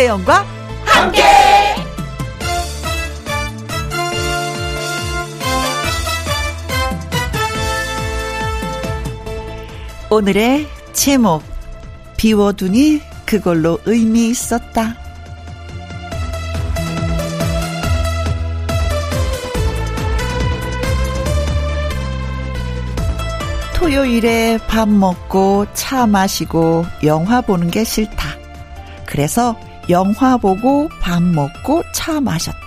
김혜영과 함께. 오늘의 제목 비워두니 그걸로 의미 있었다. 토요일에 밥 먹고 차 마시고 영화 보는 게 싫다. 그래서 영화 보고 밥 먹고 차 마셨다.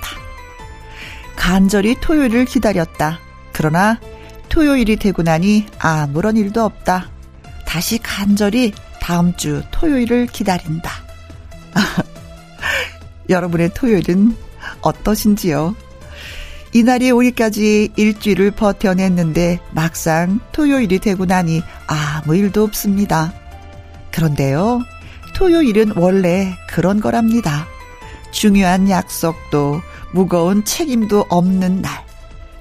간절히 토요일을 기다렸다. 그러나 토요일이 되고 나니 아무런 일도 없다. 다시 간절히 다음 주 토요일을 기다린다. 여러분의 토요일은 어떠신지요? 이날이 오기까지 일주일을 버텨냈는데 막상 토요일이 되고 나니 아무 일도 없습니다. 그런데요, 토요일은 원래 그런 거랍니다. 중요한 약속도 무거운 책임도 없는 날.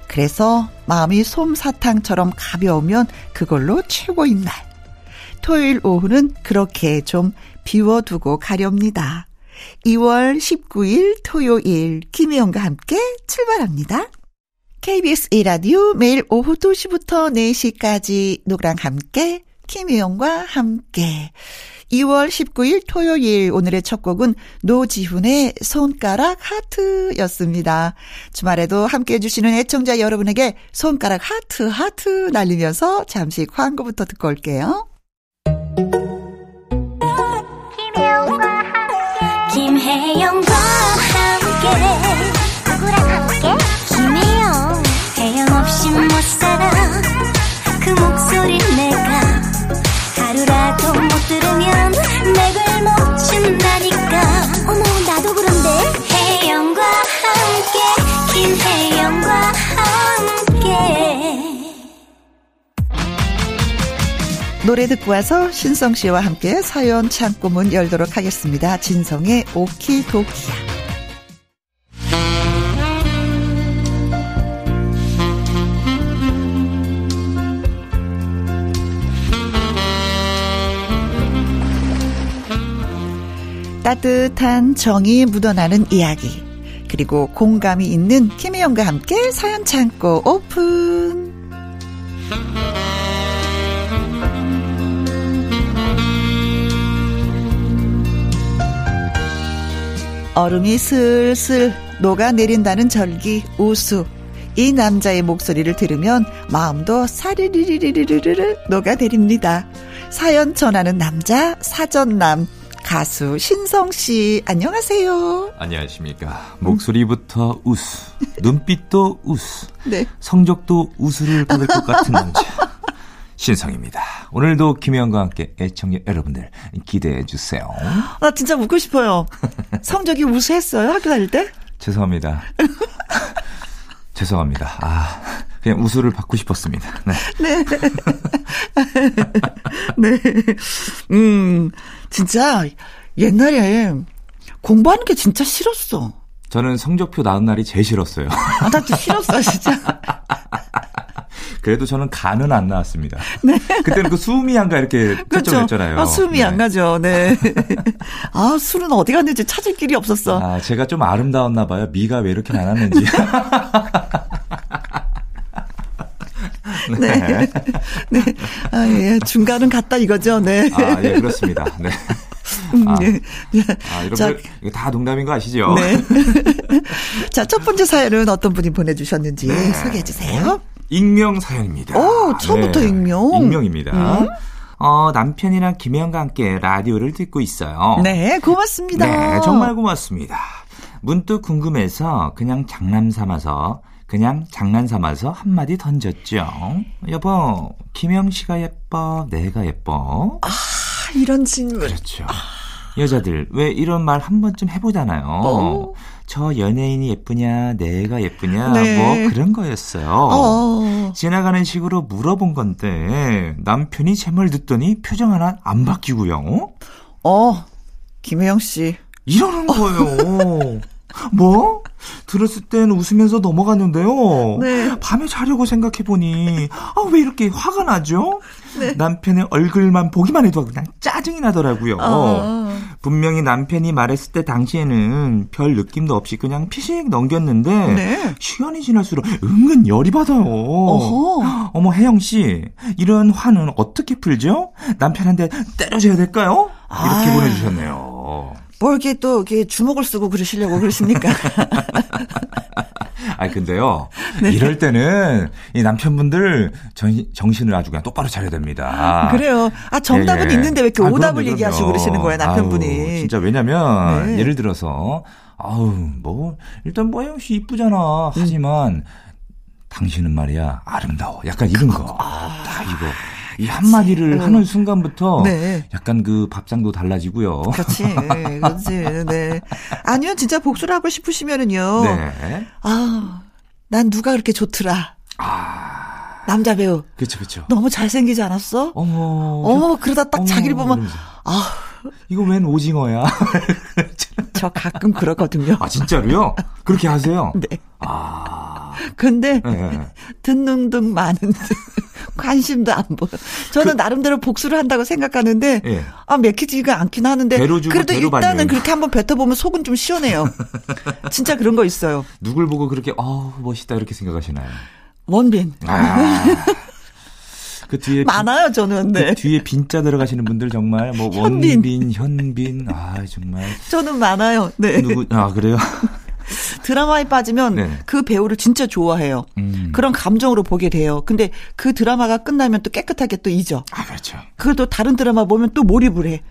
그래서 마음이 솜사탕처럼 가벼우면 그걸로 최고인 날. 토요일 오후는 그렇게 좀 비워두고 가렵니다. 2월 19일 토요일 김혜영과 함께 출발합니다. KBS 1라디오 매일 오후 2시부터 4시까지 누구랑 함께 김혜영과 함께 2월 19일 토요일 오늘의 첫 곡은 노지훈의 손가락 하트였습니다. 주말에도 함께 해주시는 애청자 여러분에게 손가락 하트 하트 날리면서 잠시 광고부터 듣고 올게요. 노래 듣고 와서 신성 씨와 함께 사연 창고 문 열도록 하겠습니다. 진성의 오키도키야. 따뜻한 정이 묻어나는 이야기. 그리고 공감이 있는 김혜영과 함께 사연 창고 오픈. 얼음이 슬슬 녹아내린다는 절기 우수. 이 남자의 목소리를 들으면 마음도 사리리리리리르르 녹아내립니다. 사연 전하는 남자 사전남 가수 신성 씨 안녕하세요. 안녕하십니까. 목소리부터 우수, 눈빛도 우수, 네. 성적도 우수를 받을 것 같은 남자. 신성입니다. 오늘도 김혜영과 함께 애청자 여러분들 기대해 주세요. 나 진짜 묻고 싶어요. 성적이 우수했어요 학교 다닐 때? 죄송합니다. 죄송합니다. 아, 그냥 우수를 받고 싶었습니다. 네. 네. 네. 음, 진짜 옛날에 공부하는 게 진짜 싫었어. 저는 성적표 나온 날이 제일 싫었어요. 아, 나도 싫었어, 진짜. 그래도 저는 간은 안 나왔습니다. 네. 그때는 그 수미안가 이렇게 채점했잖아요. 아, 수미 네. 안 가죠. 네. 아, 술은 어디 갔는지 찾을 길이 없었어. 아, 제가 좀 아름다웠나 봐요. 미가 왜 이렇게 나왔는지. 네. 네. 아, 예. 중간은 갔다 이거죠. 네. 아, 예, 그렇습니다. 네. 음, 아, 네. 아, 여러분들, 이거 다 농담인 거 아시죠? 네. 자, 첫 번째 사연은 어떤 분이 보내주셨는지 네. 소개해 주세요. 익명 사연입니다. 오, 처음부터 익명. 익명입니다. 음. 어, 남편이랑 김혜영과 함께 라디오를 듣고 있어요. 네, 고맙습니다. 네, 정말 고맙습니다. 문득 궁금해서 그냥 장난 삼아서 그냥 장난 삼아서 한마디 던졌죠. 여보, 김영 씨가 예뻐, 내가 예뻐. 아, 이런 질문. 그렇죠. 여자들 왜 이런 말 한 번쯤 해보잖아요. 어. 저 연예인이 예쁘냐, 내가 예쁘냐, 네. 뭐 그런 거였어요. 어. 지나가는 식으로 물어본 건데 남편이 제 말 듣더니 표정 하나 안 바뀌고요. 어, 김혜영 씨. 이러는 거예요. 뭐? 들었을 땐 웃으면서 넘어갔는데요. 네. 밤에 자려고 생각해보니, 아, 왜 이렇게 화가 나죠? 남편의 얼굴만 보기만 해도 그냥 짜증이 나더라고요. 어. 분명히 남편이 말했을 때 당시에는 별 느낌도 없이 그냥 피식 넘겼는데 네. 시간이 지날수록 은근 열이 받아요. 어허. 어머 혜영 씨 이런 화는 어떻게 풀죠? 남편한테 때려줘야 될까요? 이렇게 아. 보내주셨네요. 뭐 이렇게 또 이렇게 주먹을 쓰고 그러시려고 그러십니까? 아 근데요 네. 이럴 때는 이 남편분들 정, 정신을 아주 그냥 똑바로 차려야 됩니다. 그래요. 아 정답은 예, 예. 있는데 왜 이렇게 아, 오답을 그럼요, 얘기하시고 그럼요. 그러시는 거예요 남편분이? 아우, 진짜 왜냐면 네. 예를 들어서 아우 뭐 일단 뭐 혜영 씨 이쁘잖아 하지만 당신은 말이야 아름다워 약간 이런 거. 다 이거 이 한마디를 하는 순간부터 음. 네. 약간 그 밥상도 달라지고요. 그렇지, 그렇지. 네. 아니요, 진짜 복수를 하고 싶으시면은요. 네. 아, 난 누가 그렇게 좋더라. 남자 배우 그렇죠, 그렇죠. 너무 잘생기지 않았어? 어머, 어머, 그러다 딱 어머, 자기를 보면 이러면서. 아, 이거 웬 오징어야? 저 가끔 그러거든요. 아 진짜로요? 그렇게 하세요? 네. 아, 근데 네, 네. 듣는 듯 마는 듯 관심도 안 보여. 저는 나름대로 복수를 한다고 생각하는데 그 예. 아 맥히지가 않긴 하는데 그래도 일단은 받는. 그렇게 한번 뱉어보면 속은 좀 시원해요. 진짜 그런 거 있어요. 누굴 보고 그렇게 어 멋있다 이렇게 생각하시나요? 원빈 아, 그 뒤에 많아요 저는. 그 네. 뒤에 빈자 들어가시는 분들 정말 뭐 현빈. 원빈, 현빈, 아 정말 저는 많아요. 네. 누구 아 그래요? 드라마에 빠지면 네. 그 배우를 진짜 좋아해요. 음. 그런 감정으로 보게 돼요. 근데 그 드라마가 끝나면 또 깨끗하게 또 잊어. 아 그렇죠. 그래도 다른 드라마 보면 또 몰입을 해.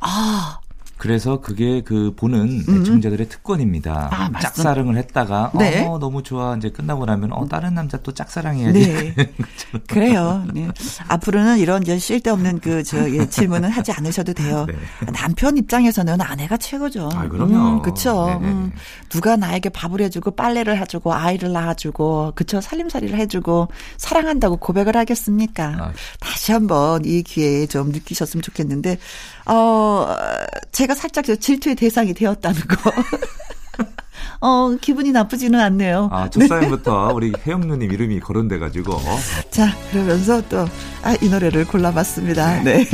아, 그래서 그게 그 보는 애청자들의 특권입니다. 아, 맞습니다. 짝사랑을 했다가 네. 어 너무 좋아 이제 끝나고 나면 어 다른 남자 또 짝사랑해야지. 네. 그래요. 네. 앞으로는 이런 이제 쓸데없는 그, 저, 예, 질문은 하지 않으셔도 돼요. 네. 남편 입장에서는 아내가 최고죠. 아, 그럼요. 음. 네네. 음, 누가 나에게 밥을 해주고, 빨래를 해주고, 아이를 낳아주고, 그쵸. 살림살이를 해주고, 사랑한다고 고백을 하겠습니까? 아. 다시 한번 이 기회에 좀 느끼셨으면 좋겠는데, 어, 제가 살짝 저 질투의 대상이 되었다는 거. 어, 기분이 나쁘지는 않네요. 아, 첫 사연부터 우리 혜영 누님 이름이 거론돼가지고. 자, 그러면서 또, 아, 이 노래를 골라봤습니다. 네.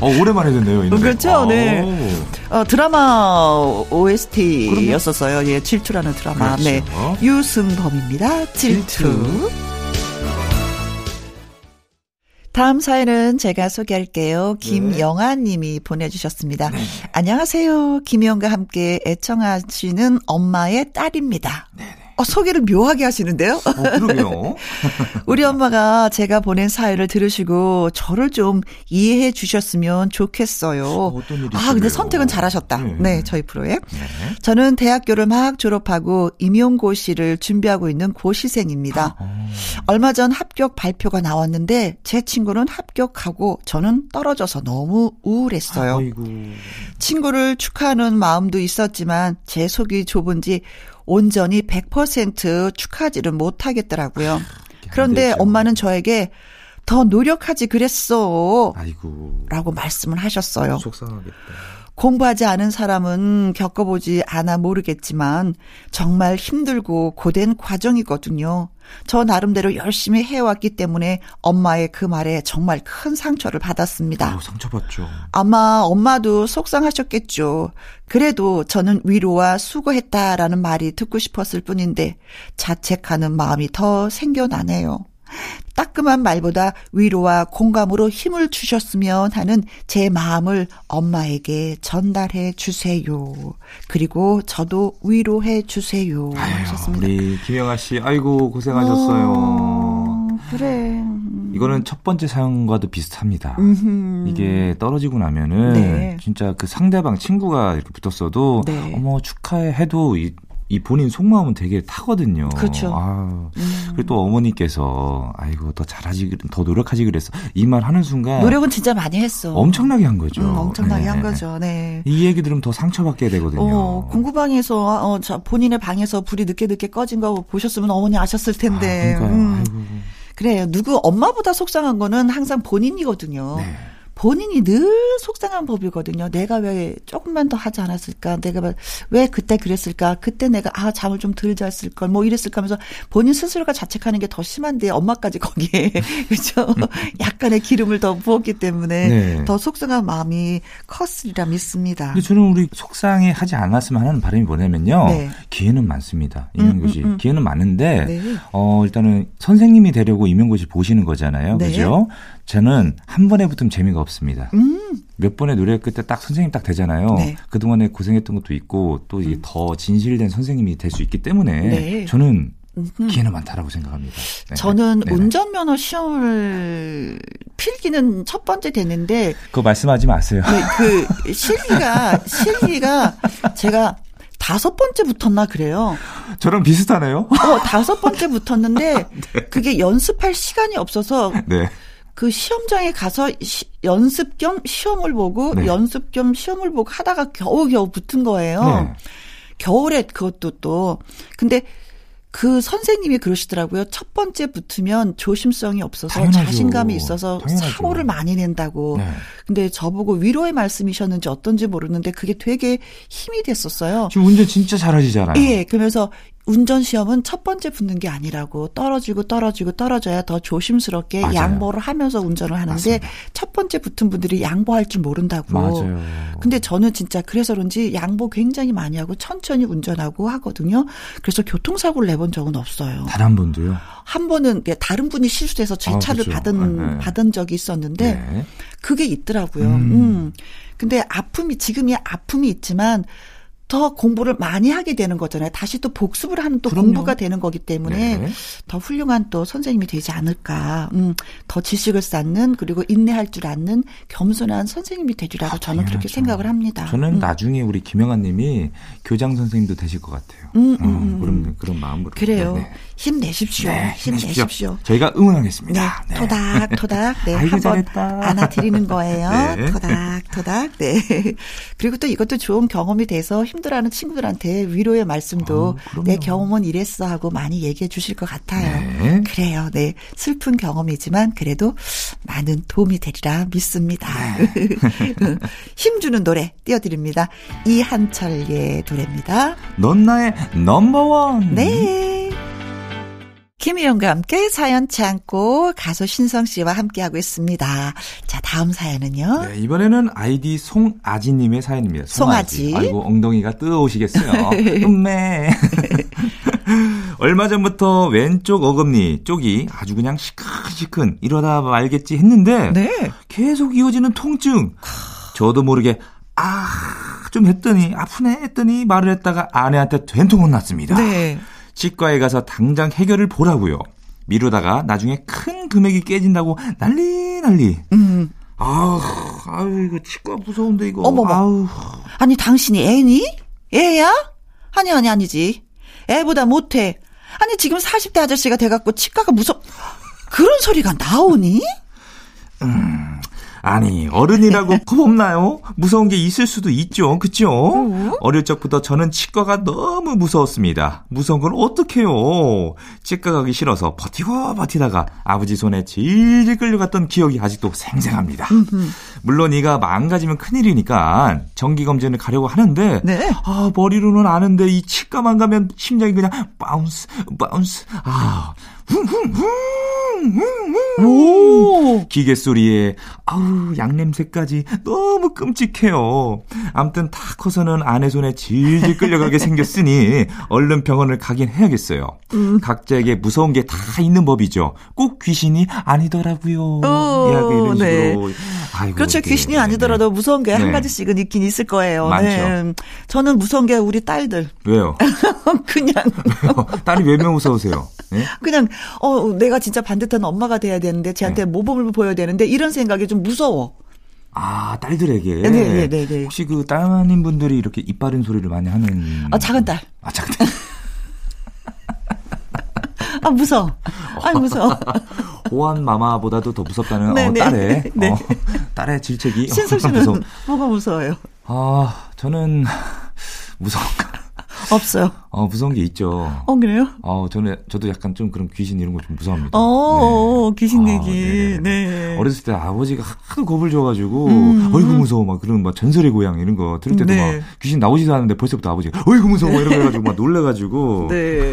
어, 오랜만에 듣네요, 이 노래. 그렇죠, 네. 오. 어, 드라마 OST였었어요. 예, 질투라는 드라마. 그렇죠. 네. 유승범입니다. 질투. 다음 사연은 제가 소개할게요. 김영아 님이 보내주셨습니다. 안녕하세요. 김영과 함께 애청하시는 엄마의 딸입니다. 어, 소개를 묘하게 하시는데요? 어, 그러게요. 우리 엄마가 제가 보낸 사연을 들으시고 저를 좀 이해해 주셨으면 좋겠어요. 어떤 일이 아, 근데? 선택은 잘하셨다. 네. 네, 저희 프로에. 네. 저는 대학교를 막 졸업하고 임용고시를 준비하고 있는 고시생입니다. 어, 얼마 전 합격 발표가 나왔는데 제 친구는 합격하고 저는 떨어져서 너무 우울했어요. 아이고. 친구를 축하하는 마음도 있었지만 제 속이 좁은지 온전히 100% 축하하지를 못하겠더라고요. 그런데 되죠. 엄마는 저에게 더 노력하지 그랬어. 아이고. 라고 말씀을 하셨어요. 속상하겠다. 공부하지 않은 사람은 겪어보지 않아 모르겠지만 정말 힘들고 고된 과정이거든요. 저 나름대로 열심히 해왔기 때문에 엄마의 그 말에 정말 큰 상처를 받았습니다. 아우, 상처받죠. 아마 엄마도 속상하셨겠죠. 그래도 저는 위로와 수고했다라는 말이 듣고 싶었을 뿐인데 자책하는 마음이 더 생겨나네요. 따끔한 말보다 위로와 공감으로 힘을 주셨으면 하는 제 마음을 엄마에게 전달해 주세요. 그리고 저도 위로해 주세요. 하셨습니다. 우리 김영아 씨, 아이고, 고생하셨어요. 어, 그래. 이거는 첫 번째 사연과도 비슷합니다. 음흠. 이게 떨어지고 나면은 네. 진짜 그 상대방 친구가 이렇게 붙었어도 네. 어머 축하해 해도 이, 이 본인 속마음은 되게 타거든요. 그렇죠. 아, 음. 그리고 또 어머니께서 아이고 더 잘하지 그- 더 노력하지 그랬어 이 말 하는 순간 노력은 진짜 많이 했어. 엄청나게 한 거죠. 음, 엄청나게 네. 한 거죠. 네. 이 얘기 들으면 더 상처받게 되거든요. 어, 공구방에서, 어, 자, 본인의 방에서 불이 늦게 늦게 꺼진 거 보셨으면 어머니 아셨을 텐데. 아, 그러니까요. 음. 아이고. 그래요. 누구 엄마보다 속상한 거는 항상 본인이거든요. 네. 본인이 늘 속상한 법이거든요. 내가 왜 조금만 더 하지 않았을까? 내가 왜 그때 그랬을까? 그때 내가 아 잠을 좀 덜 잤을 걸. 뭐 이랬을까 하면서 본인 스스로가 자책하는 게 더 심한데 엄마까지 거기에 그렇죠. 약간의 기름을 더 부었기 때문에 네. 더 속상한 마음이 컸으리라 믿습니다. 저는 우리 속상해 하지 않았으면 하는 바람이 뭐냐면요. 네. 기회는 많습니다. 임용고 씨. 음, 음, 음. 기회는 많은데, 네. 어, 일단은 선생님이 되려고 임용고 씨 보시는 거잖아요. 네. 그죠? 저는 한 번에 붙으면 재미가 없습니다. 음. 몇 번의 노래 끝에 딱 선생님 딱 되잖아요. 네. 그동안에 고생했던 것도 있고 또 이게 더 진실된 선생님이 될 수 있기 때문에 네. 저는. 기회는 많다라고 생각합니다. 네. 저는 네네. 운전면허 시험을 필기는 첫 번째 됐는데 그거 말씀하지 마세요. 네, 그 실기가 실기가 제가 다섯 번째 붙었나 그래요. 저랑 비슷하네요. 어, 다섯 번째 붙었는데 그게 연습할 시간이 없어서 네. 그 시험장에 가서 시- 연습 겸 시험을 보고 네. 연습 겸 시험을 보고 하다가 겨우겨우 붙은 거예요. 네. 겨울에 그것도 또 근데 그 선생님이 그러시더라고요. 첫 번째 붙으면 조심성이 없어서 당연하죠. 자신감이 있어서 당연하죠. 사고를 많이 낸다고. 네. 근데 저보고 위로의 말씀이셨는지 어떤지 모르는데 그게 되게 힘이 됐었어요. 지금 운전 진짜 잘하시잖아요. 예, 그러면서 운전 시험은 첫 번째 붙는 게 아니라고 떨어지고 떨어지고 떨어져야 더 조심스럽게 맞아요. 양보를 하면서 운전을 하는데 맞습니다. 첫 번째 붙은 분들이 양보할 줄 모른다고. 맞아요. 근데 저는 진짜 그래서 그런지 양보 굉장히 많이 하고 천천히 운전하고 하거든요. 그래서 교통사고를 내본 적은 없어요. 단 한 번도요. 한 번은 다른 분이 실수해서 제 아, 차를 그렇죠. 받은 네, 네. 받은 적이 있었는데 네. 그게 있더라고요. 음. 음. 근데 아픔이 지금이 아픔이 있지만 더 공부를 많이 하게 되는 거잖아요. 다시 또 복습을 하는 또 그럼요. 공부가 되는 거기 때문에 네. 더 훌륭한 또 선생님이 되지 않을까. 음, 더 지식을 쌓는 그리고 인내할 줄 아는 겸손한 선생님이 되리라고 저는 그렇게. 생각을 합니다. 저는 음. 나중에 우리 김영아님이 교장 선생님도 되실 것 같아요. 음, 음, 어, 음, 그런 그런 마음으로. 그래요. 네, 네. 힘내십시오. 네, 힘내십시오. 힘내십시오. 저희가 응원하겠습니다. 네, 토닥 토닥 네 한번 잘했다. 안아드리는 거예요. 네. 토닥 토닥 네 그리고 또 이것도 좋은 경험이 돼서 힘 들어하는 친구들한테 위로의 말씀도 어, 그럼요. 내 경험은 이랬어 하고 많이 얘기해 주실 것 같아요. 네. 그래요. 네 슬픈 경험이지만 그래도 많은 도움이 되리라 믿습니다. 네. 힘주는 노래 띄워드립니다. 이한철의 노래입니다. 넌 나의 넘버원. 네. 김희영과 함께 사연 참고 가수 신성 씨와 함께하고 있습니다. 자, 다음 사연은요. 네, 이번에는 아이디 송아지님의 사연입니다. 송아지. 아이고 엉덩이가 뜨거우시겠어요. 음메. 얼마 전부터 왼쪽 어금니 쪽이 아주 그냥 시큰시큰 이러다 말겠지 했는데 네. 계속 이어지는 통증. 저도 모르게 아 좀 했더니 아프네 했더니 말을 했다가 아내한테 된통 혼났습니다. 네. 치과에 가서 당장 해결을 보라고요. 미루다가 나중에 큰 금액이 깨진다고 난리 난리. 음. 아우, 아유 이거 치과 무서운데 이거. 어머머. 아우. 아니, 당신이 애니? 애야? 아니, 아니, 아니지. 애보다 못해. 아니, 지금 40대 아저씨가 돼갖고 치과가 무섭, 그런 소리가 나오니? 아니 어른이라고 겁없나요? 무서운 게 있을 수도 있죠, 그죠? 어릴 적부터 저는 치과가 너무 무서웠습니다. 무서운 걸 어떡해요? 치과 가기 싫어서 버티고 버티다가 아버지 손에 질질 끌려갔던 기억이 아직도 생생합니다. 물론 이가 망가지면 큰일이니까 정기 검진을 가려고 하는데 네. 아 머리로는 아는데 이 치과만 가면 심장이 그냥 바운스 바운스 아 오. 기계 소리에 아우 약냄새까지 너무 끔찍해요. 암튼 다 커서는 아내 손에 질질 끌려가게 생겼으니 얼른 병원을 가긴 해야겠어요. 각자에게 무서운 게 다 있는 법이죠. 꼭 귀신이 아니더라고요. 오, 네. 아이고, 그렇죠. 이렇게. 귀신이 아니더라도 무서운 게한 네. 가지씩은 있긴 있을 거예요. 많죠. 네. 저는 무서운 게 우리 딸들. 왜요? 그냥. 딸이 왜 무서우세요? 네? 그냥 어 내가 진짜 반듯한 엄마가 돼야 되는데 쟤한테 네. 모범을 보여야 되는데 이런 생각이 좀 무서워. 아 딸들에게. 네, 네, 네, 네. 혹시 그 따님 분들이 이렇게 입 바른 소리를 많이 하는. 아 작은 딸. 아 작은 딸. 아 무서워. 아 무서워. 호환 마마보다도 더 무섭다는 네, 어, 네. 딸의 네. 어, 딸의 질책이 신성 씨는 무서워. 뭐가 무서워요? 아 저는 무서운 없어요. 어, 무서운 게 있죠. 어, 그래요? 어, 저는, 저도 약간 좀 그런 귀신 이런 거 좀 무서워합니다. 어, 네. 귀신 아, 얘기. 네네네. 네. 어렸을 때 아버지가 하도 겁을 줘가지고, 음. 어이구 무서워, 막 그런 막 전설의 고향 이런 거 들을 때도 네. 막 귀신 나오지도 않는데 벌써부터 아버지가 어이구 무서워, 이러고 해가지고 막 놀래가지고. 네.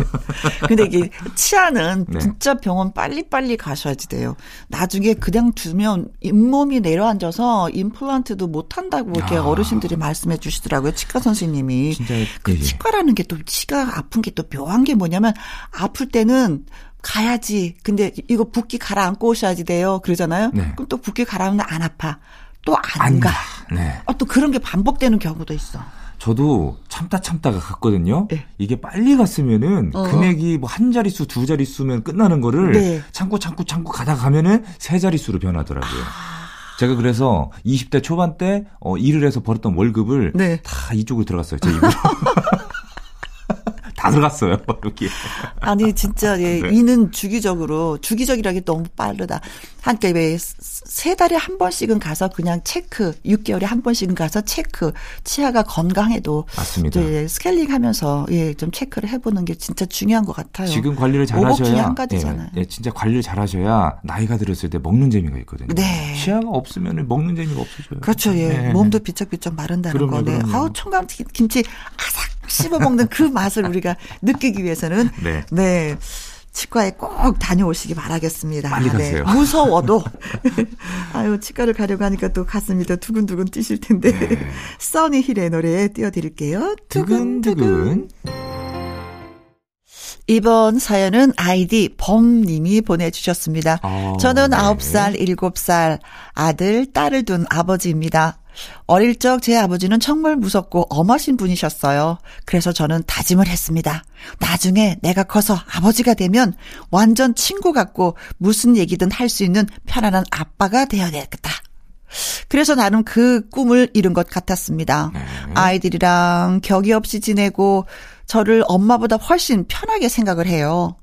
근데 이게 치아는 네. 진짜 병원 빨리빨리 가셔야지 돼요. 나중에 그냥 두면 잇몸이 내려앉아서 임플란트도 못 한다고 이렇게 아. 어르신들이 말씀해 주시더라고요. 치과 선생님이. 진짜, 그 예, 예. 치과라 는 게 또 치가 아픈 게 또 묘한 게 뭐냐면 아플 때는 가야지. 근데 이거 붓기 가라앉고 오셔야지 돼요. 그러잖아요. 네. 그럼 또 붓기 가라앉으면 안 아파. 또 안. 가. 네. 아, 또 그런 게 반복되는 경우도 있어. 저도 참다 참다가 갔거든요. 네. 이게 빨리 갔으면은 어. 금액이 뭐 한 자릿수, 두 자릿수면 끝나는 거를 네. 참고 참고 참고 가다 가면은 세 자릿수로 변하더라고요. 아. 제가 그래서 20대 초반 때 어, 일을 해서 벌었던 월급을 네. 다 이쪽으로 들어갔어요. 제 입으로. 다 들어갔어요. 여기. 아니 진짜 예, 네. 이는 주기적으로 주기적이라기 너무 빠르다. 한께 왜세 달에 한 번씩은 가서 그냥 체크, 6개월에 한 번씩은 가서 체크. 치아가 건강해도 맞습니다. 이제 스케일링 하면서 예, 좀 체크를 해 보는 게 진짜 중요한 것 같아요. 지금 관리를 잘 하셔야 한 가지잖아요. 예, 예, 진짜 관리를 잘 하셔야 나이가 들었을 때 먹는 재미가 있거든요. 네. 치아가 없으면 먹는 재미가 없어져요. 그렇죠. 예. 네. 몸도 비쩍비쩍 마른다는 그럼요, 거. 네. 그럼요. 아우 총각 김치 아삭 씹어 먹는 그 맛을 우리가 느끼기 위해서는 네. 네. 치과에 꼭 다녀오시기 바라겠습니다. 빨리 가세요. 네. 무서워도 아유 치과를 가려고 하니까 또 가슴이 더 두근두근 뛰실 텐데 네. 써니 힐의 노래 띄워드릴게요. 두근두근. 이번 사연은 아이디 범님이 보내주셨습니다. 아, 저는 네. 9살, 7살 아들, 딸을 둔 아버지입니다. 어릴 적 제 아버지는 정말 무섭고 엄하신 분이셨어요. 그래서 저는 다짐을 했습니다. 나중에 내가 커서 아버지가 되면 완전 친구 같고 무슨 얘기든 할 수 있는 편안한 아빠가 되어야겠다. 그래서 나는 그 꿈을 이룬 것 같았습니다. 아이들이랑 격이 없이 지내고 저를 엄마보다 훨씬 편하게 생각을 해요.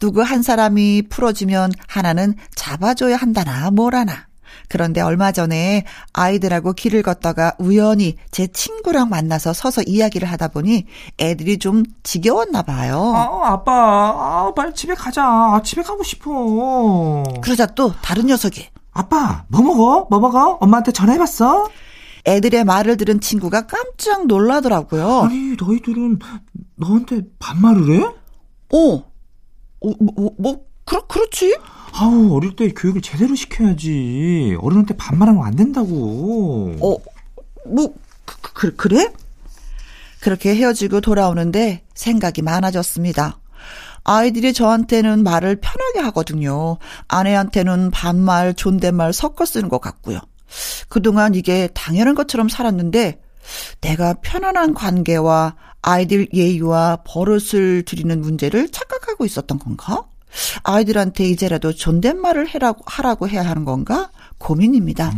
누구 한 사람이 풀어주면 하나는 잡아줘야 한다나 뭐라나. 그런데 얼마 전에 아이들하고 길을 걷다가 우연히 제 친구랑 만나서 서서 이야기를 하다 보니 애들이 좀 지겨웠나 봐요. 아, 아빠, 아, 빨리 집에 가자. 아, 집에 가고 싶어. 그러자 또 다른 녀석이 아빠, 뭐 먹어? 뭐 먹어? 엄마한테 전화해봤어? 애들의 말을 들은 친구가 깜짝 놀라더라고요. 아니, 너희들은 너한테 반말을 해? 어, 어, 뭐, 뭐, 뭐, 그렇, 그렇지? 아우, 어릴 때 교육을 제대로 시켜야지. 어른한테 반말하면 안 된다고. 어, 뭐, 그, 그, 그래? 그렇게 헤어지고 돌아오는데 생각이 많아졌습니다. 아이들이 저한테는 말을 편하게 하거든요. 아내한테는 반말, 존댓말 섞어 쓰는 것 같고요. 그동안 이게 당연한 것처럼 살았는데 내가 편안한 관계와 아이들 예의와 버릇을 들이는 문제를 착각하고 있었던 건가? 아이들한테 이제라도 존댓말을 해라고, 하라고 해야 하는 건가? 고민입니다.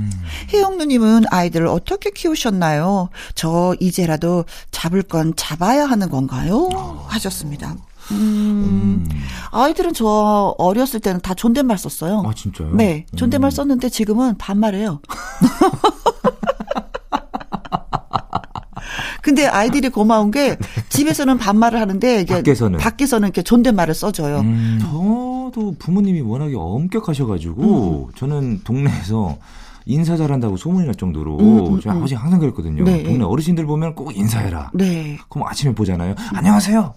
혜영 누님은 아이들을 어떻게 키우셨나요? 저 이제라도 잡을 건 잡아야 하는 건가요? 하셨습니다. 음, 아이들은 저 어렸을 때는 다 존댓말 썼어요. 아, 진짜요? 네, 존댓말 썼는데 지금은 반말해요. 근데 아이들이 고마운 게 집에서는 반말을 하는데 이게 밖에서는? 밖에서는 이렇게 존댓말을 써줘요. 음, 저도 부모님이 워낙에 엄격하셔가지고 저는 동네에서 인사 잘한다고 소문이 날 정도로 음, 음, 저희 음. 아버지 항상 그랬거든요. 네. 동네 어르신들 보면 꼭 인사해라. 네, 그럼 아침에 보잖아요. 안녕하세요.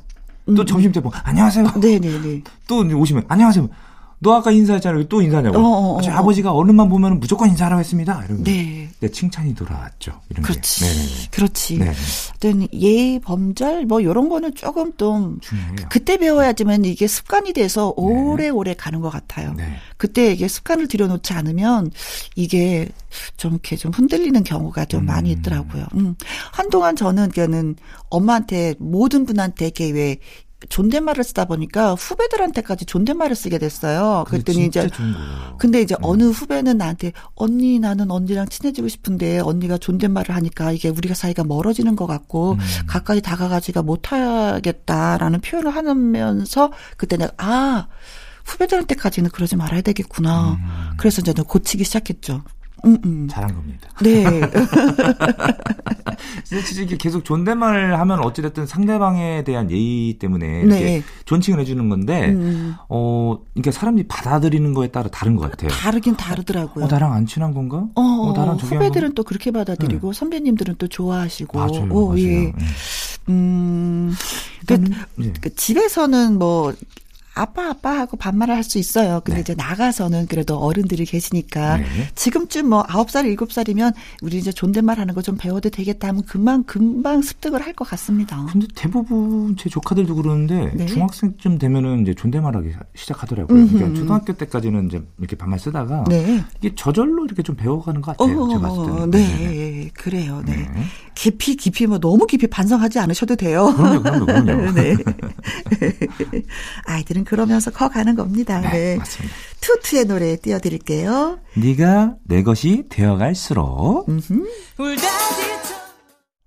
또 점심 때 보면 안녕하세요. 네, 네, 네. 또 오시면 안녕하세요. 너 아까 인사했잖아요. 왜또 인사냐고. 어, 어, 어, 어. 아버지가 어른만 보면 무조건 인사하라고 했습니다. 이러면 네. 네, 칭찬이 돌아왔죠. 이런 그렇지. 게. 네네네. 그렇지. 네. 어떤 예, 범절 뭐 요런 거는 조금 좀 중요해요. 그때 배워야지만 이게 습관이 돼서 오래오래 가는 것 같아요. 네. 그때 이게 습관을 들여놓지 않으면 이게 좀 이렇게 좀 흔들리는 경우가 좀 많이 있더라고요. 음. 한동안 저는 그는 엄마한테 모든 분한테 이렇게 왜 존댓말을 쓰다 보니까 후배들한테까지 존댓말을 쓰게 됐어요. 그랬더니 이제. 근데 이제 어느 후배는 나한테 언니 나는 언니랑 친해지고 싶은데 언니가 존댓말을 하니까 이게 우리가 사이가 멀어지는 것 같고 음. 가까이 다가가지가 못하겠다라는 표현을 하면서 그때 내가 아 후배들한테까지는 그러지 말아야 되겠구나. 음. 그래서 이제 고치기 시작했죠. 음, 음. 잘한 겁니다. 네. 진짜 이게 계속 존댓말을 하면 어찌됐든 상대방에 대한 예의 때문에 네. 이렇게 존칭을 해주는 건데, 음. 어, 그러니까 사람이 받아들이는 거에 따라 다른 것 같아요. 다르긴 다르더라고요. 어, 나랑 안 친한 건가? 어, 어, 나랑 저기 후배들은 또 그렇게 받아들이고 선배님들은 또 좋아하시고. 맞아요, 오, 맞아요. 예. 예. 음. 그, 예. 그 집에서는 뭐 아빠 아빠 하고 반말을 할 수 있어요. 근데 네. 이제 나가서는 그래도 어른들이 계시니까 네. 지금쯤 뭐 아홉 살 일곱 살이면 우리 이제 존댓말 하는 거 좀 배워도 되겠다 하면 금방 금방 습득을 할 것 같습니다. 근데 대부분 제 조카들도 그러는데 네. 중학생쯤 되면은 이제 존댓말하기 시작하더라고요. 음흠. 그러니까 초등학교 때까지는 이제 이렇게 반말 쓰다가 네. 이게 저절로 이렇게 좀 배워가는 것 같아요. 제가 봤을 때는. 네, 그래요. 네. 네. 깊이 깊이 뭐 너무 깊이 반성하지 않으셔도 돼요. 그럼요, 그럼요, 그럼요. 네. 아이들은 그러면서 커가는 겁니다. 네, 네. 맞습니다. 투투의 노래 띄워드릴게요. 네가 내 것이 되어갈수록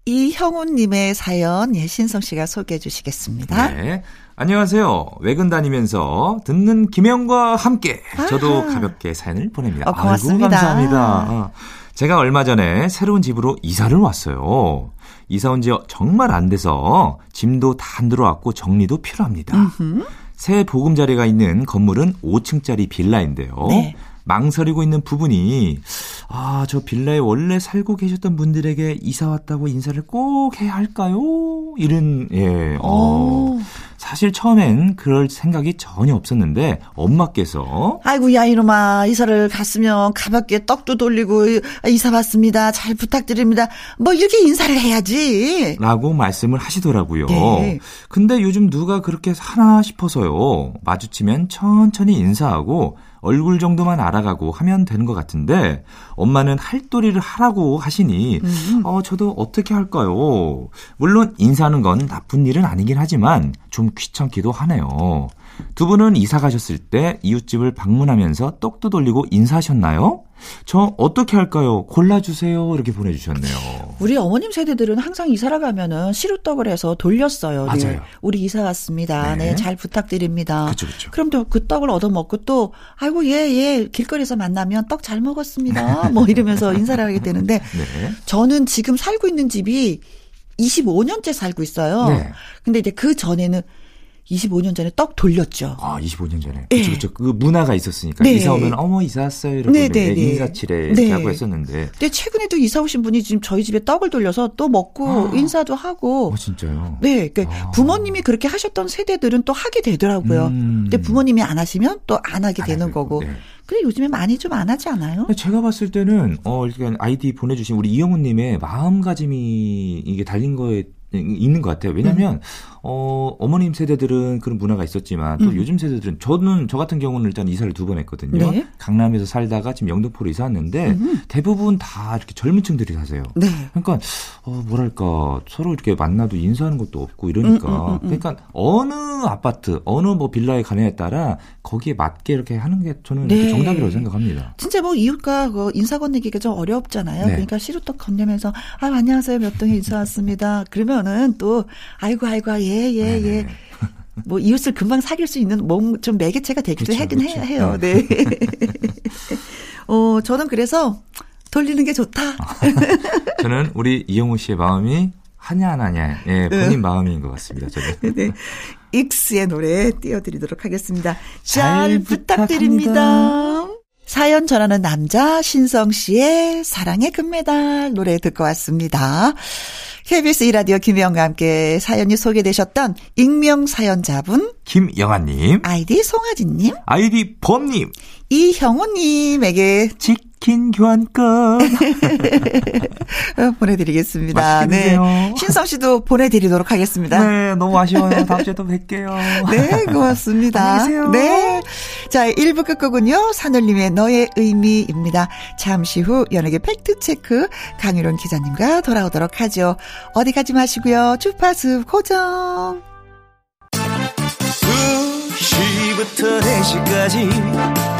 이형훈님의 사연 예신성 씨가 소개해 주시겠습니다. 네. 안녕하세요. 외근 다니면서 듣는 김영과 함께 저도 가볍게 사연을 보냅니다. 어, 고맙습니다. 아이고, 감사합니다. 아, 제가 얼마 전에 새로운 집으로 이사를 왔어요. 이사 온 지 정말 안 돼서 짐도 다 안 들어왔고 정리도 필요합니다. 새 보금자리가 있는 건물은 5층짜리 빌라인데요. 네. 망설이고 있는 부분이 아, 저 빌라에 원래 살고 계셨던 분들에게 이사 왔다고 인사를 꼭 해야 할까요? 이런 예. 어. 오. 사실 처음엔 그럴 생각이 전혀 없었는데 엄마께서 아이고 야 이놈아 이사를 갔으면 가볍게 떡도 돌리고 이사 왔습니다. 잘 부탁드립니다. 뭐 이렇게 인사를 해야지. 라고 말씀을 하시더라고요. 네. 근데 요즘 누가 그렇게 하나 싶어서요. 마주치면 천천히 인사하고 얼굴 정도만 알아가고 하면 되는 것 같은데 엄마는 할도리를 하라고 하시니 어 저도 어떻게 할까요? 물론 인사하는 건 나쁜 일은 아니긴 하지만 좀 귀찮기도 하네요. 두 분은 이사 가셨을 때 이웃집을 방문하면서 떡도 돌리고 인사하셨나요? 저 어떻게 할까요? 골라주세요. 이렇게 보내주셨네요. 우리 어머님 세대들은 항상 이사를 가면은 시루떡을 해서 돌렸어요. 네. 맞아요. 우리 이사 왔습니다. 네. 네, 잘 부탁드립니다. 그쵸, 그쵸. 그럼 또 그 떡을 얻어 먹고 또 아이고 예, 예. 길거리에서 만나면 떡 잘 먹었습니다. 뭐 이러면서 인사를 하게 되는데 네. 저는 지금 살고 있는 집이 25년째 살고 있어요. 네. 근데 이제 그 전에는 25년 전에 떡 돌렸죠. 아, 25년 전에. 네. 그쵸, 그쵸. 그 문화가 있었으니까. 네. 이사 오면, 어머, 이사 왔어요. 이렇게 네, 네, 네. 인사치레 이렇게 네. 하고 했었는데. 근데 최근에도 이사 오신 분이 지금 저희 집에 떡을 돌려서 또 먹고 아. 인사도 하고 어, 진짜요? 네, 그러니까 아. 부모님이 그렇게 하셨던 세대들은 또 하게 되더라고요. 음. 근데 부모님이 안 하시면 또 안 하게 안 되는 하고, 거고. 네. 근데 요즘에 많이 좀 안 하지 않아요? 제가 봤을 때는, 어, 이렇게 아이디 보내주신 우리 이영훈님의 마음가짐이 이게 달린 거에 있는 것 같아요. 왜냐면, 음. 어, 어머님 세대들은 그런 문화가 있었지만, 또 음. 요즘 세대들은, 저는, 저 같은 경우는 일단 이사를 두 번 했거든요. 네. 강남에서 살다가 지금 영등포로 이사 왔는데, 대부분 다 이렇게 젊은 층들이 사세요. 네. 그러니까 어 뭐랄까 서로 이렇게 만나도 인사하는 것도 없고 이러니까 음, 음, 음, 음. 그러니까 어느 아파트 어느 뭐 빌라에 가냐에 따라 거기에 맞게 이렇게 하는 게 저는 네. 정답이라고 생각합니다. 진짜 뭐 이웃과 그 인사 건네기가 좀 어렵잖아요. 네. 그러니까 시루떡 건네면서 아 안녕하세요 몇 동에 인사 왔습니다. 그러면 은 또 아이고 아이고 예예 예. 네. 뭐 이웃을 금방 사귈 수 있는 몸 좀 매개체가 되기도 그쵸, 하긴 그쵸. 해- 해요. 네. 어 저는 그래서 돌리는 게 좋다. 저는 우리 이영호 씨의 마음이 하냐 안 하냐 예 본인 마음인 것 같습니다. 저는 네. 익스의 노래 띄워드리도록 하겠습니다. 잘 잘 부탁드립니다. 부탁합니다. 사연 전하는 남자 신성 씨의 사랑의 금메달 노래 듣고 왔습니다. KBS 이라디오 김혜영과 함께 사연이 소개되셨던 익명 사연자분 김영아님 아이디 송하진님 아이디 범님 이형우님에게 치킨 교환권 어, 보내드리겠습니다. 네. 신성 씨도 보내드리도록 하겠습니다. 네 너무 아쉬워요. 다음 주에 또 뵐게요. 네, 고맙습니다. 안녕히 계세요. 네. 자, 1부 끝곡은요, 산울림의 너의 의미입니다. 잠시 후 연예계 팩트체크 강유론 기자님과 돌아오도록 하죠. 어디 가지 마시고요. 주파수 고정. 2시부터 4시까지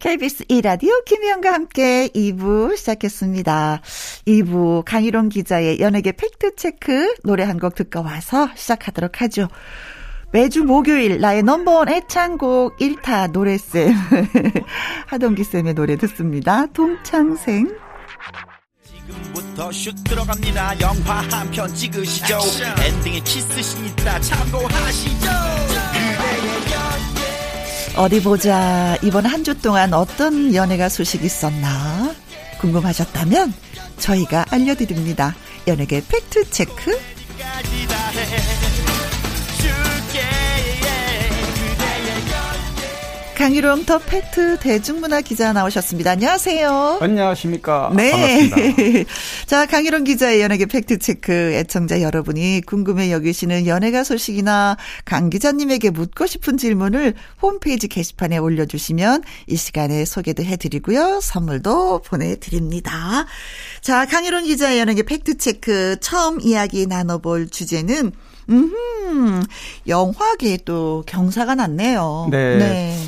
KBS 2라디오 김희영과 함께 2부 시작했습니다. 2부 강희롱 기자의 연예계 팩트체크 노래 한 곡 듣고 와서 시작하도록 하죠. 매주 목요일 나의 넘버원 애창곡 1타 노래쌤 하동기쌤의 노래 듣습니다. 동창생 지금부터 슛 들어갑니다 영화 한 편 찍으시죠 엔딩에 키스신 있다 참고하시죠 어디 보자. 이번 한 주 동안 어떤 연예가 소식 있었나? 궁금하셨다면 저희가 알려드립니다. 연예계 팩트체크. 강일홍 더 팩트 대중문화 기자 나오셨습니다. 안녕하세요. 안녕하십니까. 네. 반갑습니다. 자, 강일홍 기자의 연예계 팩트 체크 애청자 여러분이 궁금해 여기시는 연예가 소식이나 강 기자님에게 묻고 싶은 질문을 홈페이지 게시판에 올려주시면 이 시간에 소개도 해드리고요. 선물도 보내드립니다. 자, 강희롱 기자의 연예계 팩트 체크 처음 이야기 나눠볼 주제는 음, 영화계에 또 경사가 났네요. 네.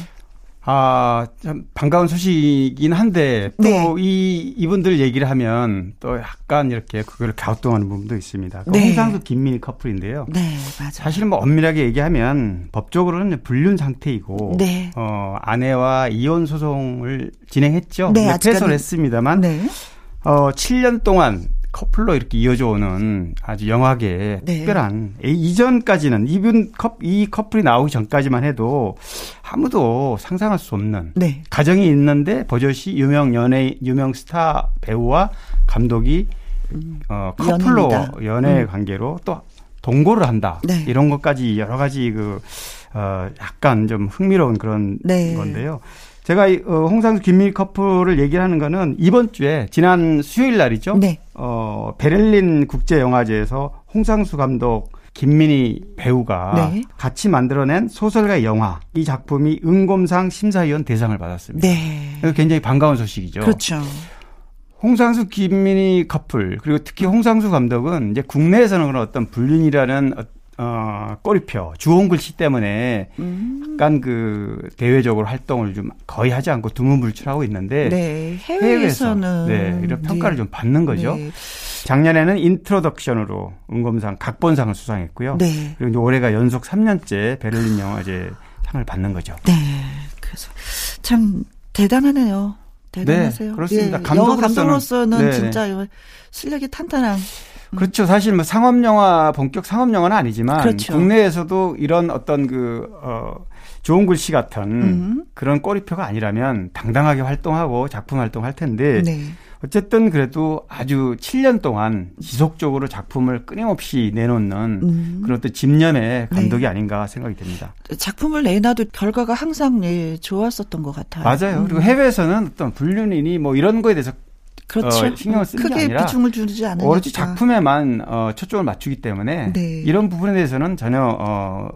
아, 참 반가운 소식이긴 한데 또이 네. 이분들 얘기를 하면 또 약간 이렇게 그걸 갸우뚱하는 부분도 있습니다. 그 네. 홍상수 김민희 커플인데요. 네, 맞아요. 사실 뭐 엄밀하게 얘기하면 법적으로는 불륜 상태이고 네. 어, 아내와 이혼 소송을 진행했죠. 네, 패소를 했습니다만 네. 어, 7년 동안 커플로 이렇게 이어져 오는 아주 영화계의 네. 특별한 이- 이전까지는 이분 컵, 이 커플이 나오기 전까지만 해도 아무도 상상할 수 없는 네. 가정이 있는데 버젓이 유명 연예 유명 스타 배우와 감독이 어, 커플로 연인이다. 연애 음. 관계로 또 동거를 한다. 네. 이런 것까지 여러 가지 그 어, 약간 좀 흥미로운 그런 네. 건데요. 제가 이, 어, 홍상수 김민희 커플을 얘기하는 거는 이번 주에 지난 수요일 날이죠. 네. 어, 베를린 국제 영화제에서 홍상수 감독 김민희 배우가 네. 같이 만들어낸 소설가 영화 이 작품이 은곰상 심사위원 대상을 받았습니다. 네. 그래서 굉장히 반가운 소식이죠. 그렇죠. 홍상수 김민희 커플 그리고 특히 홍상수 감독은 이제 국내에서는 그런 어떤 불륜이라는 어, 어, 꼬리표 주홍 글 씨 때문에 음. 약간 그 대외적으로 활동을 좀 거의 하지 않고 두문불출하고 있는데 네. 해외에서 해외에서는 네, 이런 평가를 네. 좀 받는 거죠. 네. 작년에는 인트로덕션으로 은곰상 각본상을 수상했고요. 네. 그리고 올해가 연속 3년째 베를린 영화제 상을 받는 거죠. 네. 그래서 참 대단하네요. 대단하세요. 네, 그렇습니다. 예, 감독으로서는- 감독으로서는 네. 진짜 실력이 탄탄한. 그렇죠. 사실 뭐 상업 영화 본격 상업 영화는 아니지만 그렇죠. 국내에서도 이런 어떤 그 어, 좋은 글씨 같은 음. 그런 꼬리표가 아니라면 당당하게 활동하고 작품 활동할 텐데 네. 어쨌든 그래도 아주 7년 동안 지속적으로 작품을 끊임없이 내놓는 음. 그런 또 집념의 감독이 네. 아닌가 생각이 됩니다. 작품을 내놔도 결과가 항상 예, 좋았었던 것 같아요. 맞아요. 음. 그리고 해외에서는 어떤 불륜이니 뭐 이런 거에 대해서 그렇죠. 어, 신경을 쓰는 게 크게 아니라 비중을 주지 않으니까. 오로지 작품에만 어, 초점을 맞추기 때문에 네. 이런 부분에 대해서는 전혀 어,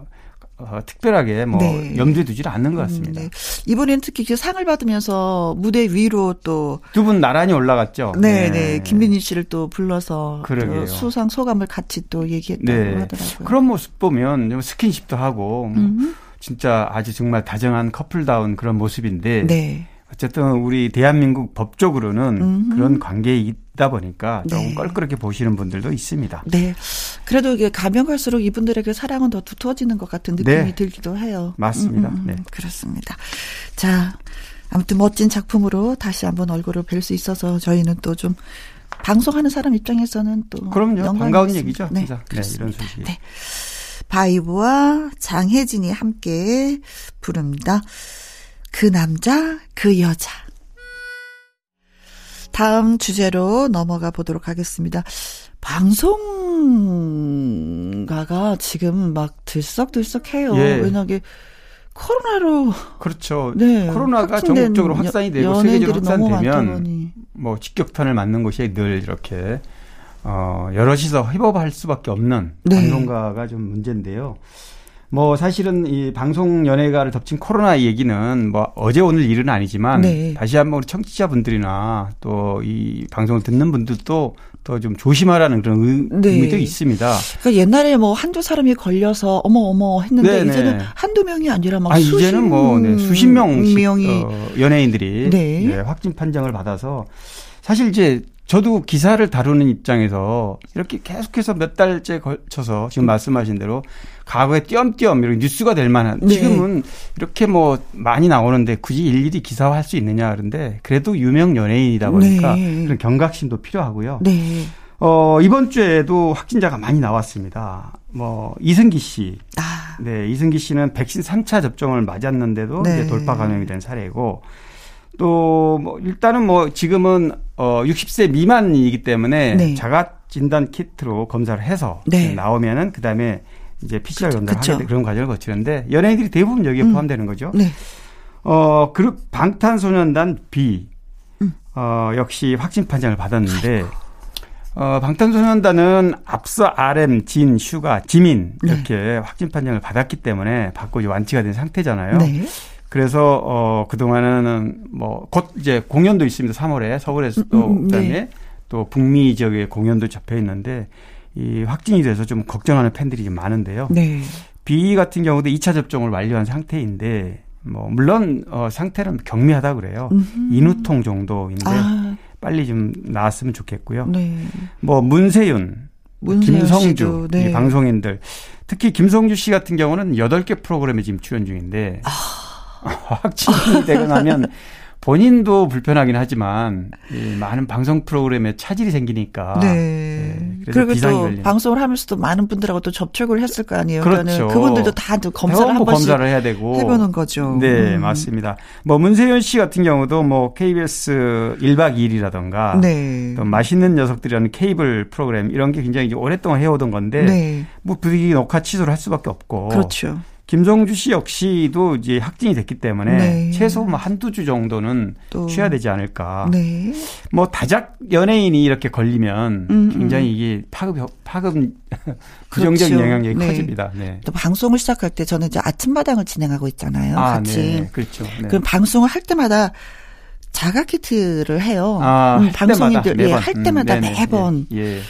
어, 특별하게 뭐 네. 염두에 두지를 않는 것 같습니다. 음, 네. 이번엔 특히 그 상을 받으면서 무대 위로 또 두 분 나란히 올라갔죠. 네, 네. 김민희 씨를 또 불러서 그러게요. 또 수상 소감을 같이 또 얘기했다고 네. 하더라고요. 그런 모습 보면 좀 스킨십도 하고 뭐 음. 진짜 아주 정말 다정한 커플다운 그런 모습인데 네. 어쨌든 우리 대한민국 법적으로는 음. 그런 관계에 있다 보니까 조금 네. 껄끄럽게 보시는 분들도 있습니다. 네. 그래도 이게 가면 갈수록 이분들에게 사랑은 더 두터워지는 것 같은 느낌이 네. 들기도 해요. 맞습니다. 음, 음, 음. 네. 그렇습니다. 자, 아무튼 멋진 작품으로 다시 한번 얼굴을 뵐 수 있어서 저희는 또 좀 방송하는 사람 입장에서는 또 그럼요. 반가운. 얘기죠. 네, 진짜. 네. 이런 소식이. 네. 바이브와 장혜진이 함께 부릅니다. 그 남자, 그 여자. 다음 주제로 넘어가 보도록 하겠습니다. 방송가가 지금 막 들썩들썩해요. 예. 왜냐하게 코로나로 그렇죠. 네, 코로나가 전국적으로 확산이 되고 여- 세계적으로 확산되면. 뭐 직격탄을 맞는 곳이 늘 이렇게 어 여럿이서 협업할 수밖에 없는 네. 방송가가 좀 문제인데요. 뭐 사실은 이 방송 연예가를 덮친 코로나 얘기는 뭐 어제 오늘 일은 아니지만 네. 다시 한번 우리 청취자분들이나 또 이 방송을 듣는 분들도 더좀 조심하라는 그런 의, 네. 의미도 있습니다. 그러니까 옛날에 뭐 한두 사람이 걸려서 어머 어머 했는데 네네. 이제는 한두 명이 아니라 막아 수십 이제는 뭐 네, 수십 명씩 명이 어, 연예인들이 네. 네, 확진 판정을 받아서 사실 이제 저도 기사를 다루는 입장에서 이렇게 계속해서 몇 달째 걸쳐서 지금 말씀하신 대로 과거에 띄엄띄엄 이렇게 뉴스가 될 만한 네. 지금은 이렇게 뭐 많이 나오는데 굳이 일일이 기사화할 수 있느냐 그런데 그래도 유명 연예인이다 보니까 네. 그런 경각심도 필요하고요. 네. 어, 이번 주에도 확진자가 많이 나왔습니다. 뭐 이승기 씨 아, 네, 이승기 씨는 백신 3차 접종을 맞았는데도 네. 이제 돌파 감염이 된 사례고 또 뭐 일단은 뭐 지금은 어 60세 미만이기 때문에 네. 자가 진단 키트로 검사를 해서 네. 나오면은 그 다음에 이제 PCR 검사를 그쵸. 하게 되- 그런 과정을 거치는데 연예인들이 대부분 여기에 음. 포함되는 거죠. 네. 어 그룹 방탄소년단 B 음. 어 역시 확진 판정을 받았는데 어 방탄소년단은 앞서 RM, 진, 슈가, 지민 네. 이렇게 확진 판정을 받았기 때문에 받고 이제 완치가 된 상태잖아요. 네. 그래서 어 그동안은 뭐 곧 이제 공연도 있습니다. 3월에 서울에서 또 음, 음, 그다음에 네. 또 북미 지역에 공연도 잡혀 있는데 이 확진이 돼서 좀 걱정하는 팬들이 좀 많은데요. 네. 뷔 같은 경우도 2차 접종을 완료한 상태인데 뭐 물론 어 상태는 경미하다 그래요. 음흠. 인후통 정도인데 아, 빨리 좀 나았으면 좋겠고요. 네. 뭐 문세윤, 문세윤 김성주 네. 이 방송인들 특히 김성주 씨 같은 경우는 8개 프로그램에 지금 출연 중인데 아. 확진이 되고 나면 본인도 불편하긴 하지만 이 많은 방송 프로그램에 차질이 생기니까 네. 네, 그래서 그리고 또 걸리는. 방송을 하면서도 많은 분들하고 또 접촉을 했을 거 아니에요. 그렇죠. 그분들도 다 검사를 한 회원부 번씩 검사를 해야 되고 해보는 거죠. 네, 음. 맞습니다. 뭐 문세윤 씨 같은 경우도 뭐 KBS 1박 2일이라던가 네. 또 맛있는 녀석들이라는 케이블 프로그램 이런 게 굉장히 오랫동안 해오던 건데 네. 뭐 부득이 녹화 취소를 할 수밖에 없고 그렇죠. 김성주 씨 역시도 이제 확진이 됐기 때문에 네. 최소 뭐 한두 주 정도는 또. 쉬어야 되지 않을까. 네. 뭐 다작 연예인이 이렇게 걸리면 음, 굉장히 이게 파급 파급 부정적인 그렇죠. 영향력이 네. 커집니다. 네. 또 방송을 시작할 때 저는 이제 아침마당을 진행하고 있잖아요. 아, 같이. 네. 그렇죠. 네. 그럼 방송을 할 때마다 자가 키트를 해요. 아, 음, 할 방송인들 예. 할 음, 때마다 네네. 매번 예. 예.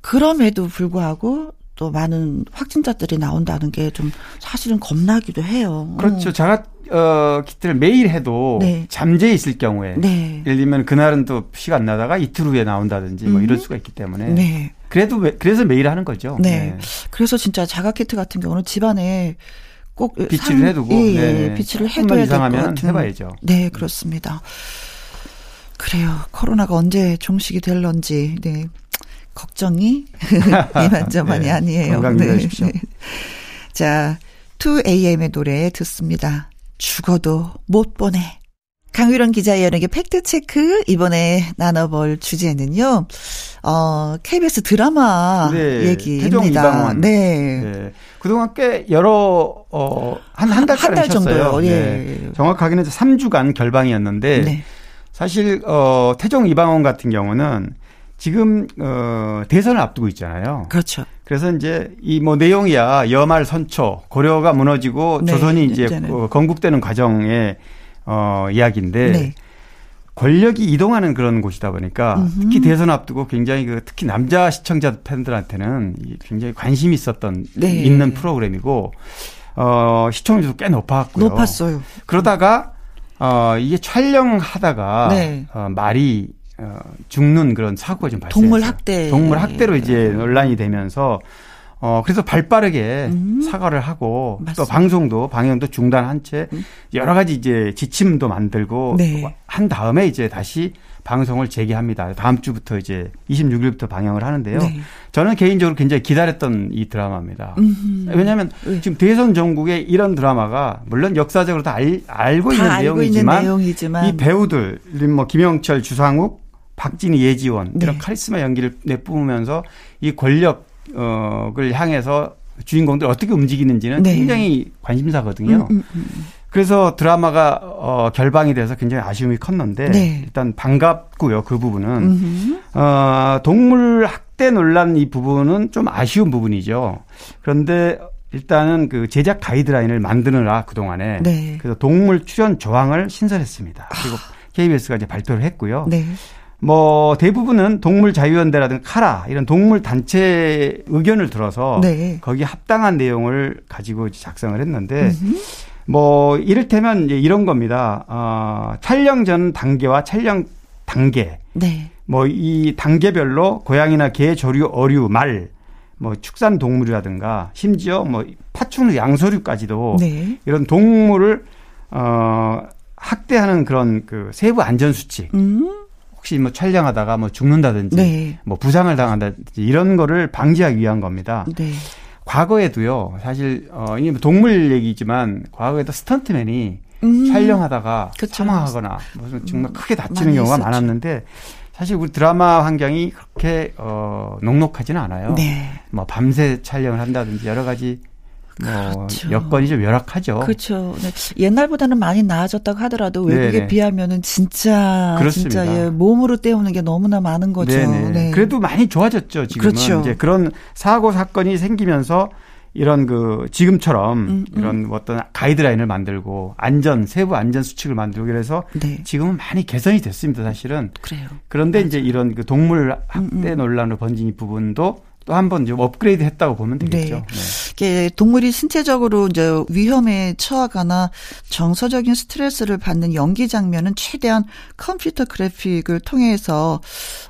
그럼에도 불구하고 또 많은 확진자들이 나온다는 게 좀 사실은 겁나기도 해요. 그렇죠. 자가 어, 키트를 매일 해도 네. 잠재 있을 경우에 네. 예를 들면 그날은 또안 나다가 이틀 후에 나온다든지 뭐 음. 이럴 수가 있기 때문에 네. 그래도 매- 그래서 매일 하는 거죠. 네. 그래서 진짜 자가 키트 같은 경우는 집안에 꼭 비치를 상- 해두고 예, 예, 네. 비치를 해둬야 될것 이상하면 같은. 해봐야죠. 네, 그렇습니다. 그래요. 코로나가 언제 종식이 될런지 네. 걱정이 이만저만이 네, 아니에요. 건강 유의하십시오. 자, 2AM의 노래 듣습니다. 죽어도 못 보내. 강유론 기자의 연예계 팩트체크 이번에 나눠볼 주제는요. 어, KBS 드라마 네, 얘기입니다. 네. 네. 그동안 꽤 여러 어한 한 달가량 한달 쉬었어요. 정도요. 예. 네. 정확하게는 3주간 결방이었는데 네. 사실 어 태종 이방원 같은 경우는 지금 어 대선을 앞두고 있잖아요. 그렇죠. 그래서 이제 이 뭐 내용이야 여말 선초 고려가 무너지고 네, 조선이 이제. 어, 건국되는 과정의 어 이야기인데 네. 권력이 이동하는 그런 곳이다 보니까 음흠. 특히 대선 앞두고 굉장히 그 특히 남자 시청자 팬들한테는 이 굉장히 관심이 있었던 네. 있는 프로그램이고 어 시청률도 꽤 높았고요. 높았어요. 그러다가 어 이게 촬영하다가 네. 어 말이 어 죽는 그런 사고가 좀 발생했어요. 동물 학대. 동물 학대로 이제 논란이 되면서 어 그래서 발 빠르게 음. 사과를 하고 또 맞습니다. 방송도 방영도 중단한 채 여러 가지 이제 지침도 만들고 네. 한 다음에 이제 다시 방송을 재개합니다. 다음 주부터 이제 26일부터 방영을 하는데요. 네. 저는 개인적으로 굉장히 기다렸던 이 드라마입니다. 음흠. 왜냐하면 네. 지금 대선 전국에 이런 드라마가 물론 역사적으로 다 알, 알고 있는 있는 내용이지만 내용이지만 이 배우들 뭐 김영철, 주상욱, 박진희, 예지원 네. 이런 카리스마 연기를 내뿜으면서 이 권력을 향해서 주인공들 어떻게 움직이는지는 네. 굉장히 관심사거든요. 음, 음, 음. 그래서 드라마가 어, 결방이 돼서 굉장히 아쉬움이 컸는데 네. 일단 반갑고요 그 부분은. 어, 동물 학대 논란 이 부분은 좀 아쉬운 부분이죠. 그런데 일단은 그 제작 가이드라인을 만드느라 그 동안에 네. 그래서 동물 출연 조항을 신설했습니다. 그리고 KBS가 이제 발표를 했고요. 네. 뭐 대부분은 동물 자유연대라든가 카라 이런 동물 단체 의견을 들어서 네. 거기에 합당한 내용을 가지고 작성을 했는데 뭐 이를테면 이제 이런 겁니다. 어, 촬영 전 단계와 촬영 단계 네. 뭐 이 단계별로 고양이나 개, 조류, 어류, 말, 뭐 축산 동물이라든가 심지어 뭐 파충류, 양서류까지도 네. 이런 동물을 어 학대하는 그런 그 세부 안전 수칙 음. 혹시 뭐 촬영하다가 뭐 죽는다든지 네. 뭐 부상을 당한다든지 이런 거를 방지하기 위한 겁니다. 네. 과거에도요. 사실 어 이게 뭐 동물 얘기지만 과거에도 스턴트맨이 음. 촬영하다가 그쵸. 사망하거나 무슨 정말 크게 다치는 경우가 있었죠. 많았는데 사실 우리 드라마 환경이 그렇게 어 녹록하지는 않아요. 네. 뭐 밤새 촬영을 한다든지 여러 가지 뭐 그렇죠. 여건이 좀 열악하죠. 그렇죠. 네. 옛날보다는 많이 나아졌다고 하더라도 외국에 네네. 비하면은 진짜 그렇습니다. 진짜 예, 몸으로 때우는 게 너무나 많은 거죠. 네. 그래도 많이 좋아졌죠. 지금은 그렇죠. 이제 그런 사고 사건이 생기면서 이런 그 지금처럼 음, 음. 이런 어떤 가이드라인을 만들고 안전 세부 안전 수칙을 만들고 그래서 네. 지금은 많이 개선이 됐습니다. 사실은 그래요. 그런데 이제 이런 그 동물 학대 음, 논란으로 번진 이 부분도 또 한번좀 업그레이드 했다고 보면 되겠죠. 네. 네. 동물이 신체적으로 이제 위험에 처하거나 정서적인 스트레스를 받는 연기 장면은 최대한 컴퓨터 그래픽을 통해서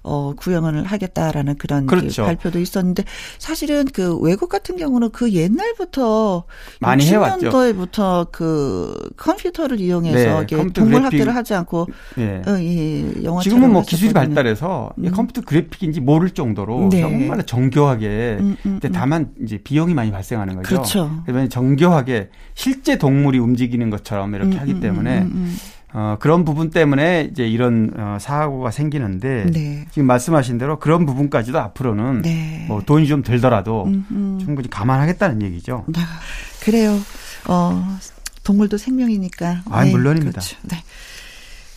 어 구형을 하겠다라는 그런 그 그렇죠. 발표도 있었는데 사실은 그 외국 같은 경우는 그 옛날부터 많이 해왔죠. 60년도에부터 그 컴퓨터를 이용해서 네, 컴퓨터 동물 그래픽- 학대를 하지 않고 예. 어, 이 영화 지금은 뭐 했었거든요. 발달해서 이 음. 컴퓨터 그래픽인지 모를 정도로 네. 정말 정교 하게 음, 음, 근데 음. 다만 이제 비용이 많이 발생하는 거죠. 그렇죠. 그러면 정교하게 실제 동물이 움직이는 것처럼 이렇게 음, 하기 음, 때문에 어, 그런 부분 때문에 이제 이런 어, 사고가 생기는데 음. 네. 지금 말씀하신 대로 그런 부분까지도 앞으로는 네. 뭐 돈이 좀 들더라도 음, 음. 충분히 감안하겠다는 얘기죠. 아, 그래요. 어, 동물도 생명이니까. 아, 물론입니다. 그렇죠. 네.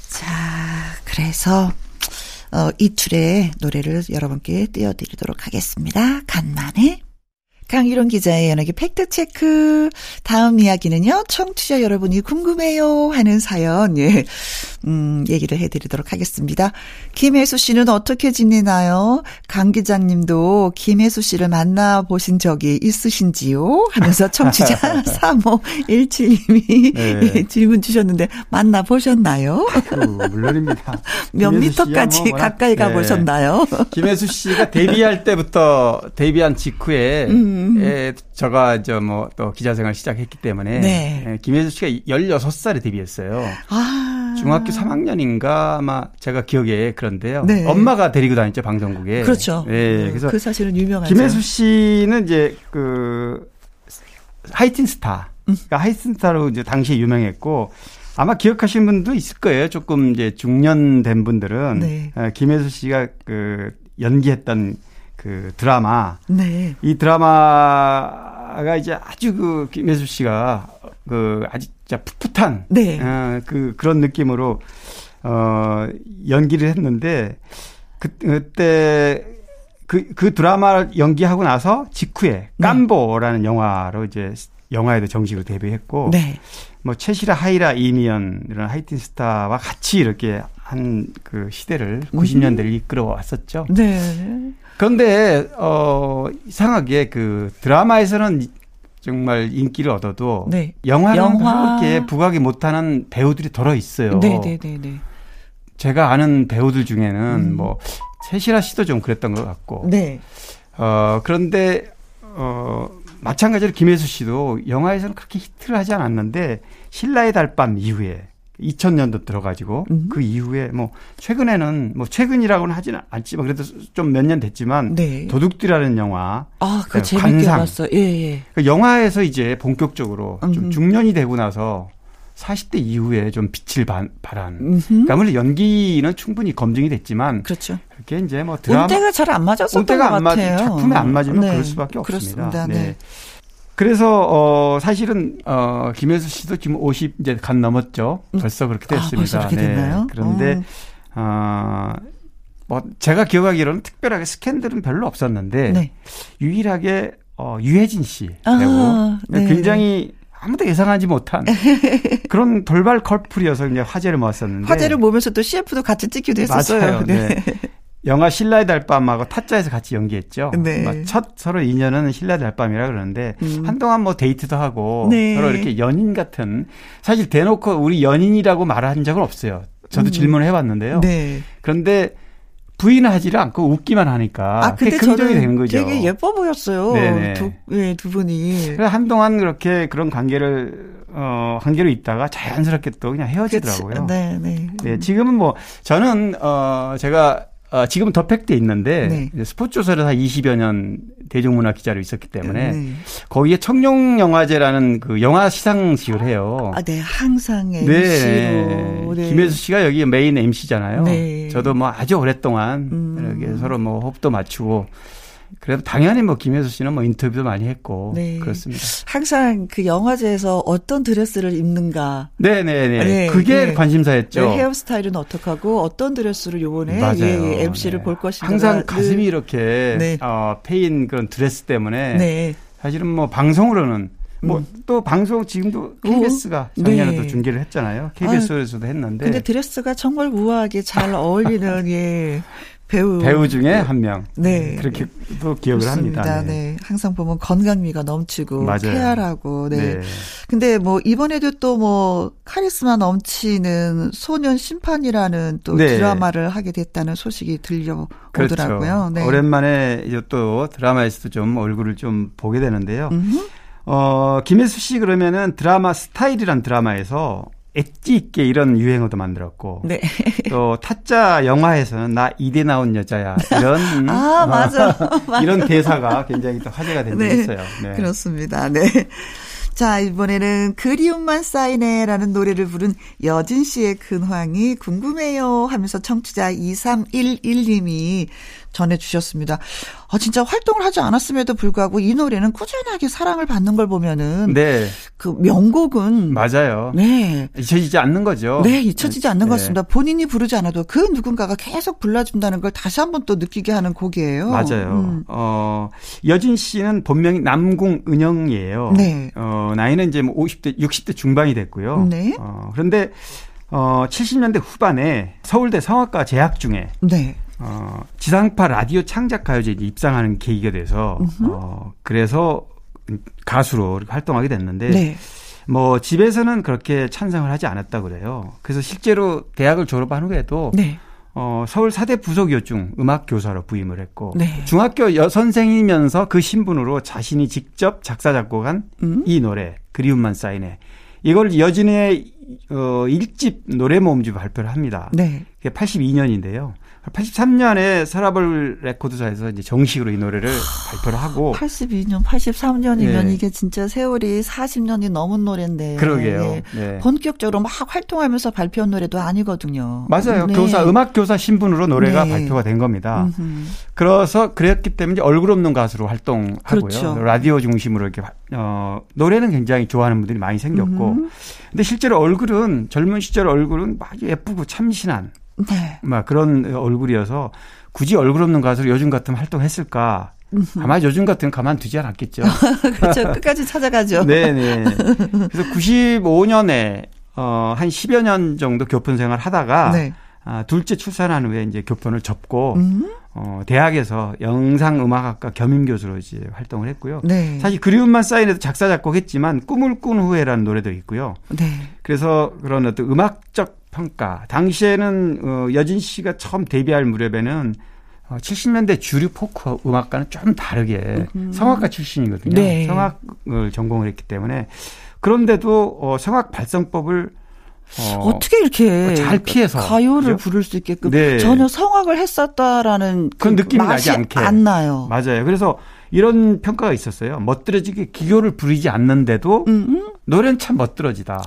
자, 그래서 어, 이출의 노래를 여러분께 띄워드리도록 하겠습니다. 간만에. 강유론 기자의 연예계 팩트체크. 다음 이야기는요, 청취자 여러분이 궁금해요 하는 사연, 예, 음, 얘기를 해드리도록 하겠습니다. 김혜수 씨는 어떻게 지내나요? 강 기자님도 김혜수 씨를 만나보신 적이 있으신지요? 하면서 청취자 3517님이 네. 질문 주셨는데, 만나보셨나요? 그, 물론입니다. 몇 미터까지 뭐 가까이 네. 가보셨나요? 김혜수 씨가 데뷔할 때부터 데뷔한 직후에 음. 에, 제가 저 뭐 또 기자 생활 시작했기 때문에 네. 에, 김혜수 씨가 16살에 데뷔했어요. 아. 중학교 3학년인가 아마 제가 기억에 그런데요. 네. 엄마가 데리고 다녔죠 방송국에. 그렇죠. 예. 그래서 그 사실은 유명하죠. 김혜수 씨는 이제 그 하이틴 스타. 그러니까 하이틴 스타로 이제 당시에 유명했고 아마 기억하시는 분도 있을 거예요. 조금 이제 중년 된 분들은 네. 어, 김혜수 씨가 그 연기했던 그 드라마 네. 이 드라마가 이제 아주 그 김혜수 씨가 그 아주 진짜 풋풋한 네. 어, 그 그런 느낌으로 어 연기를 했는데 그 그때 그, 그 드라마 연기하고 나서 직후에 네. 깜보라는 영화로 이제 영화에도 정식으로 데뷔했고 네. 뭐 최시라 하이라 이미연 이런 하이틴 스타와 같이 이렇게 한 그 시대를 90년대를 이끌어 왔었죠. 네. 그런데 어 이상하게 그 드라마에서는 이- 정말 인기를 얻어도 네. 영화는 영화. 그렇게 부각이 못하는 배우들이 덜어 있어요. 네, 네, 네, 네. 제가 아는 배우들 중에는 음. 뭐 최시라 씨도 좀 그랬던 것 같고 네. 어 그런데 어 마찬가지로 김혜수 씨도 영화에서는 그렇게 히트를 하지 않았는데 신라의 달밤 이후에 2000년도 들어가지고 음. 그 이후에 뭐 최근에는 뭐 최근이라고는 하지는 않지만 그래도 좀 몇 년 됐지만 네. 도둑들이라는 영화 아, 그 네, 재밌게 관상. 봤어요. 예, 예. 그 영화에서 이제 본격적으로 음. 좀 중년이 되고 나서 40대 이후에 좀 빛을 반, 발한. 음흠. 그러니까 아무래도 연기는 충분히 검증이 됐지만 그렇죠. 그렇게 이제 뭐 드라마 운때가 잘 안 맞았었던 운때가 것안 맞, 같아요. 작품에 안 맞으면 네. 그럴 수밖에 없습니다. 그렇습니다. 네. 그래서 어 사실은 어 김혜수 씨도 지금 50 이제 간 넘었죠. 음. 벌써 그렇게 아, 됐습니다. 벌써 그렇게 됐나요? 그런데 어. 어 뭐 제가 기억하기로는 특별하게 스캔들은 별로 없었는데 네. 유일하게 어, 유해진 씨라고 아, 네. 굉장히 아무도 예상하지 못한 그런 돌발 커플이어서 이제 화제를 모았었는데 화제를 모면서 또 CF도 같이 찍기도 했었어요. 맞아요. 네. 영화 신라의 달밤하고 타짜에서 같이 연기했죠. 네. 막첫 서로 인연은 신라의 달밤이라 그러는데 음. 한동안 뭐 데이트도 하고 네. 서로 이렇게 연인 같은 사실 대놓고 우리 연인이라고 말한 적은 없어요. 저도 음. 질문을 해봤는데요. 네. 그런데 부인을 하지를 않고 웃기만 하니까 아, 근데 그게 긍정이 되는 거죠. 되게 예뻐 보였어요. 네네. 두, 예, 두 분이. 그래서 한동안 그렇게 그런 관계를 어 관계로 있다가 자연스럽게 또 그냥 헤어지더라고요. 네, 네. 네, 지금은 뭐 저는 어 제가 어 지금은 더 팩트에 있는데 네. 스포츠 조선에서 한 20여 년 대중문화 기자로 있었기 때문에 네. 거기에 청룡 영화제라는 그 영화 시상식을 해요. 아, 네, 항상 네. MC로. 네. 김혜수 씨가 여기 메인 MC잖아요. 네. 저도 뭐 아주 오랫동안 음. 이렇게 서로 뭐 호흡도 맞추고 그래도 당연히 뭐 김혜수 씨는 뭐 인터뷰도 많이 했고 네. 그렇습니다. 항상 그 영화제에서 어떤 드레스를 입는가. 네네네. 네, 그게 네. 관심사였죠. 네, 헤어스타일은 어떻게 하고 어떤 드레스를 요번에. 예, MC를 네. 볼 것인가. 항상 가슴이 이렇게 네. 어, 패인 그런 드레스 때문에 네. 사실은 뭐 방송으로는 뭐또 방송 지금도 KBS가 음. 작년에도 네. 중계를 했잖아요. KBS에서도 했는데 근데 드레스가 정말 우아하게 잘 어울리는 예 배우 배우 중에 한 명. 네. 그렇게 또 기억을 그렇습니다. 합니다. 네. 항상 보면 건강미가 넘치고 맞아요. 쾌활하고 네. 네. 근데 뭐 이번에도 또 뭐 카리스마 넘치는 소년 심판이라는 또 네. 드라마를 하게 됐다는 소식이 들려오더라고요. 그렇죠. 네. 오랜만에 이제 또 드라마에서도 좀 얼굴을 좀 보게 되는데요. 음흠. 어, 김혜수 씨 그러면은 드라마 스타일이란 드라마에서 엣지 있게 이런 유행어도 만들었고 네. 또 타짜 영화에서는 나 이대 나온 여자야 이런 아, 맞아. 이런 대사가 굉장히 또 화제가 되고 네. 있어요. 네. 그렇습니다. 네. 자, 이번에는 그리움만 쌓이네 라는 노래를 부른 여진 씨의 근황이 궁금해요 하면서 청취자 2311님이 전해주셨습니다. 아, 진짜 활동을 하지 않았음에도 불구하고 이 노래는 꾸준하게 사랑을 받는 걸 보면은 네, 그 명곡은 맞아요. 네. 잊혀지지 않는 거죠. 네, 잊혀지지 않는 네. 것 같습니다. 본인이 부르지 않아도 그 누군가가 계속 불러준다는 걸 다시 한번 또 느끼게 하는 곡이에요. 맞아요. 음. 어, 여진 씨는 본명이 남궁 은영이에요. 네. 어, 나이는 이제 뭐 50대, 60대 중반이 됐고요. 네. 어, 그런데 어, 70년대 후반에 서울대 성악과 재학 중에 네. 어, 지상파 라디오 창작 가요제에 입상하는 계기가 돼서 어, 그래서 가수로 활동하게 됐는데 네. 뭐 집에서는 그렇게 찬성을 하지 않았다 그래요. 그래서 실제로 대학을 졸업한 후에도 네. 어, 서울 사대 부속여중 음악 교사로 부임을 했고 네. 중학교 여 선생이면서 그 신분으로 자신이 직접 작사 작곡한 음? 이 노래 그리움만 쌓이네 이걸 여진의 어, 일집 노래 모음집 발표를 합니다. 네. 그게 82년인데요. 83년에 서라벌 레코드사에서 이제 정식으로 이 노래를 발표를 하고 82년, 83년이면 네. 이게 진짜 세월이 40년이 넘은 노래인데. 그러게요. 예. 네. 본격적으로 막 활동하면서 발표한 노래도 아니거든요. 맞아요. 네. 교사 음악 교사 신분으로 노래가 네. 발표가 된 겁니다. 음흠. 그래서 그랬기 때문에 얼굴 없는 가수로 활동하고요. 그렇죠. 라디오 중심으로 이렇게 어 노래는 굉장히 좋아하는 분들이 많이 생겼고. 음. 근데 실제로 얼굴은 젊은 시절 얼굴은 아주 예쁘고 참신한 네. 막 그런 얼굴이어서 굳이 얼굴 없는 가수로 요즘 같으면 활동했을까? 아마 요즘 같으면 가만두지 않았겠죠. 그렇죠. 끝까지 찾아가죠. 네네. 그래서 95년에 어, 한 10여 년 정도 교편 생활 하다가 네. 아, 둘째 출산한 후에 이제 교편을 접고 음? 어, 대학에서 영상음악학과 겸임교수로 이제 활동을 했고요. 네. 사실 그리움만 쌓인에도 작사 작곡했지만 꿈을 꾼 후에라는 노래도 있고요. 네. 그래서 그런 어떤 음악적 평가 당시에는 어, 여진 씨가 처음 데뷔할 무렵에는 어, 70년대 주류 포크 음악과는 좀 다르게 성악가 출신이거든요. 네. 성악을 전공을 했기 때문에 그런데도 어, 성악 발성법을 어, 어, 떻게 이렇게 잘 피해서. 가요를 그죠? 부를 수 있게끔 네. 전혀 성악을 했었다라는 그 그런 느낌이 나지 않게. 안 나요. 맞아요. 그래서 이런 평가가 있었어요. 멋들어지게 기교를 부리지 않는데도 음, 음. 노래는 참 멋들어지다.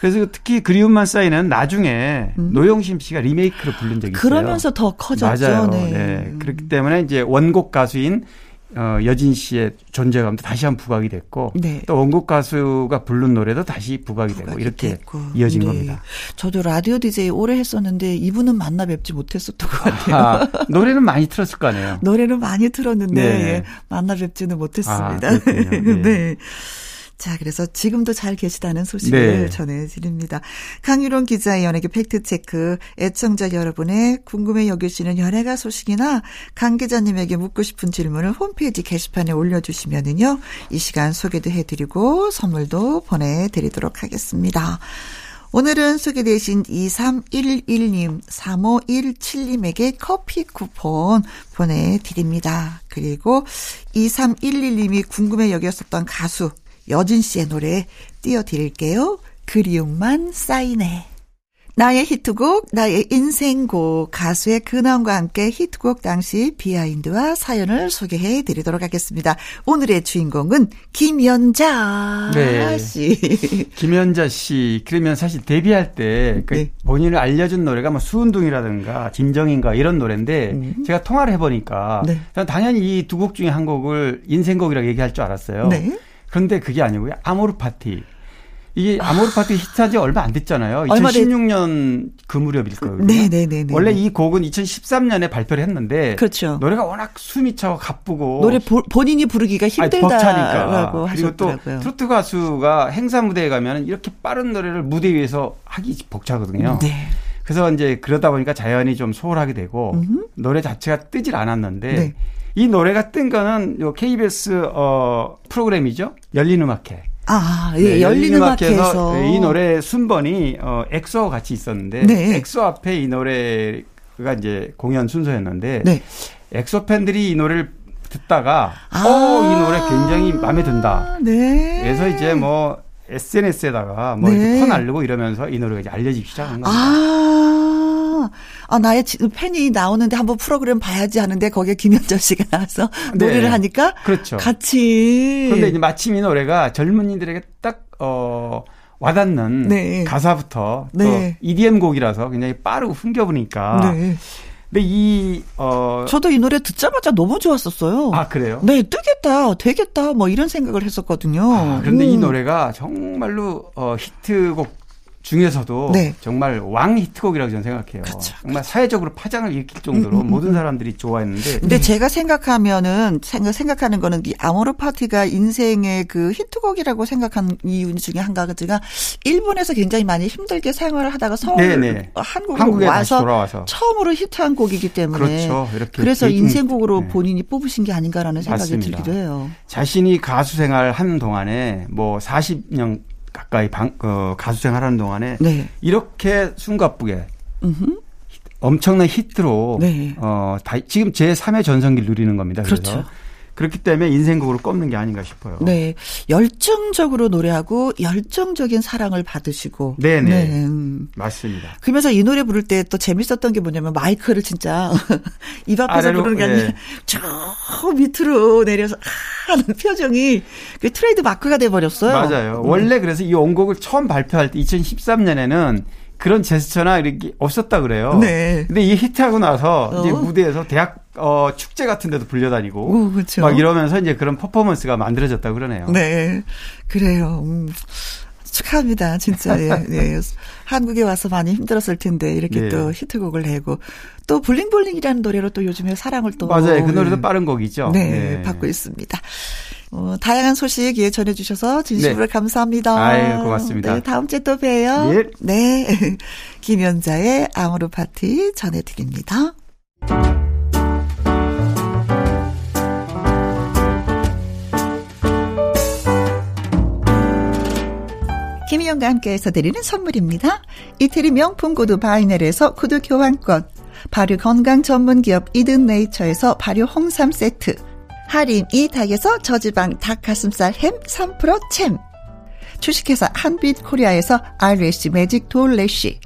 그래서 특히 그리움만 쌓이는 나중에 노영심 씨가 리메이크로 부른 적이 있어요. 음. 그러면서 더 커졌죠. 맞아요. 네. 네. 그렇기 때문에 이제 원곡 가수인 어, 여진 씨의 존재감도 다시 한번 부각이 됐고 네. 또 원곡 가수가 부른 노래도 다시 부각이, 되고 부각이 이렇게 됐고. 이어진 네. 겁니다. 저도 라디오 DJ 오래 했었는데 이분은 만나 뵙지 못했었던 것 같아요. 아, 노래는 많이 틀었을 거 아니에요. 노래는 많이 들었는데 네. 예, 만나 뵙지는 못했습니다. 아, 그렇군요. 네. 네. 자, 그래서 지금도 잘 계시다는 소식을 네. 전해드립니다. 강유론 기자의 연예계 팩트체크, 애청자 여러분의 궁금해 여기시는 연예가 소식이나 강 기자님에게 묻고 싶은 질문을 홈페이지 게시판에 올려주시면은요, 이 시간 소개도 해드리고 선물도 보내드리도록 하겠습니다. 오늘은 소개되신 2311님, 3517님에게 커피 쿠폰 보내드립니다. 그리고 2311님이 궁금해 여겼었던 가수 여진 씨의 노래 띄워드릴게요. 그리움만 쌓이네. 나의 히트곡, 나의 인생곡, 가수의 근황과 함께 히트곡 당시 비하인드와 사연을 소개해 드리도록 하겠습니다. 오늘의 주인공은 김연자 네. 씨. 김연자 씨 그러면 사실 데뷔할 때 그 네. 본인을 알려준 노래가 뭐 수운둥이라든가 진정인가 이런 노래인데 제가 통화를 해보니까 음. 네. 당연히 이 두 곡 중에 한 곡을 인생곡이라고 얘기할 줄 알았어요. 네. 그런데 그게 아니고요. 아모르 파티. 이게 아모르 파티 히트한 지 얼마 안 됐잖아요. 얼마 됐- 2016년 그 무렵일 거예요. 네네네네. 원래 이 곡은 2013년에 발표를 했는데 그렇죠. 노래가 워낙 숨이 차고 가쁘고 노래 보- 본인이 부르기가 힘들다라고 벅차니까. 그리고 또 하셨더라고요. 트로트 가수가 행사 무대에 가면 이렇게 빠른 노래를 무대 위에서 하기 벅차거든요. 네. 그래서 이제 그러다 보니까 자연히 좀 소홀하게 되고 노래 자체가 뜨질 않았는데 네. 이 노래가 뜬 거는 요 KBS 어 프로그램이죠. 열린 음악회. 아, 예, 네, 열린 음악회에서 이 노래 순번이 어 엑소와 같이 있었는데 네. 엑소 앞에 이 노래가 이제 공연 순서였는데 네. 엑소 팬들이 이 노래를 듣다가 아. 어이 노래 굉장히 마음에 든다. 네. 그래서 이제 뭐 SNS에다가 뭐 네. 이렇게 퍼날르고 이러면서 이 노래가 이제 알려지기 시작한 겁니다. 아, 아, 나의 지- 팬이 나오는데 한번 프로그램 봐야지 하는데 거기에 김현정 씨가 나와서 네. 노래를 하니까 그렇죠. 같이. 그런데 이제 마침 이 노래가 젊은이들에게 딱, 어, 와닿는 네. 가사부터 네. 또 EDM 곡이라서 굉장히 빠르고 흥겨우니까. 네. 근데 이, 어, 저도 이 노래 듣자마자 너무 좋았었어요. 아, 그래요? 네, 뜨겠다, 되겠다, 뭐 이런 생각을 했었거든요. 아, 그런데 이 음. 노래가 정말로 어, 히트곡 중에서도 네. 정말 왕 히트곡이라고 저는 생각해요. 그쵸, 정말 사회적으로 파장을 일으킬 정도로 모든 사람들이 좋아했는데 근데 제가 생각하면은 생각 생각하는 거는 이 아모르 파티가 인생의 그 히트곡이라고 생각한 이유 중에 한 가지가 일본에서 굉장히 많이 힘들게 생활을 하다가 서울 네네. 한국으로 한국에 다시 와서 돌아와서 처음으로 히트한 곡이기 때문에 그렇죠. 이렇게 그래서 인생곡으로 네. 본인이 뽑으신 게 아닌가라는 생각이 맞습니다. 들기도 해요. 자신이 가수 생활 하는 동안에 뭐 40년 가까이 방, 어, 가수 생활하는 동안에 네. 이렇게 숨가쁘게 음흠. 엄청난 히트로 네. 어, 다, 지금 제 3의 전성기를 누리는 겁니다. 그래서 그렇죠. 그렇기 때문에 인생곡으로 꼽는 게 아닌가 싶어요. 네. 열정적으로 노래하고 열정적인 사랑을 받으시고. 네네. 음. 맞습니다. 그러면서 이 노래 부를 때 또 재밌었던 게 뭐냐면 마이크를 진짜 입 앞에서 아래로, 부르는 게 네. 아니라 저 밑으로 내려서 하는 표정이 그 트레이드 마크가 돼 버렸어요. 맞아요. 원래 그래서 이 원곡을 처음 발표할 때 2013년에는 그런 제스처나 이렇게 없었다 그래요. 네. 근데 이 히트하고 나서 이제 어. 무대에서 대학 어, 축제 같은 데도 불려다니고 오, 그렇죠. 막 이러면서 이제 그런 퍼포먼스가 만들어졌다 그러네요. 네. 그래요. 음. 축하합니다. 진짜. 예, 예. 한국에 와서 많이 힘들었을 텐데 이렇게 네. 또 히트곡을 내고 또 블링블링이라는 노래로 또 요즘에 사랑을 또 맞아요. 그 노래도 예. 빠른 곡이죠. 네, 받고 있습니다. 어, 다양한 소식 예, 전해주셔서 진심으로 네. 감사합니다. 아유, 고맙습니다. 네, 다음 주에 또 봬요. 예. 네. 김연자의 아모르 파티 전해드립니다. 김희영과 함께해서 드리는 선물입니다. 이태리 명품 구두 바이넬에서 구두 교환권, 발효 건강 전문 기업 이든 네이처에서 발효 홍삼 세트, 할인 이 닭에서 저지방 닭 가슴살 햄 3% 챔, 주식회사 한빛 코리아에서 RSC 매직 돌래쉬,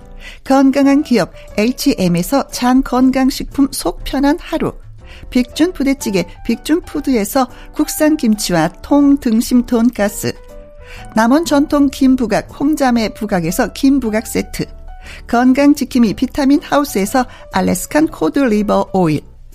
건강한 기업 H&M에서 장 건강식품 속 편한 하루, 빅준 부대찌개 빅준푸드에서 국산 김치와 통 등심 돈가스, 남원 전통 김부각 홍자매 부각에서 김부각 세트. 건강지킴이 비타민 하우스에서 Alaskan cod liver oil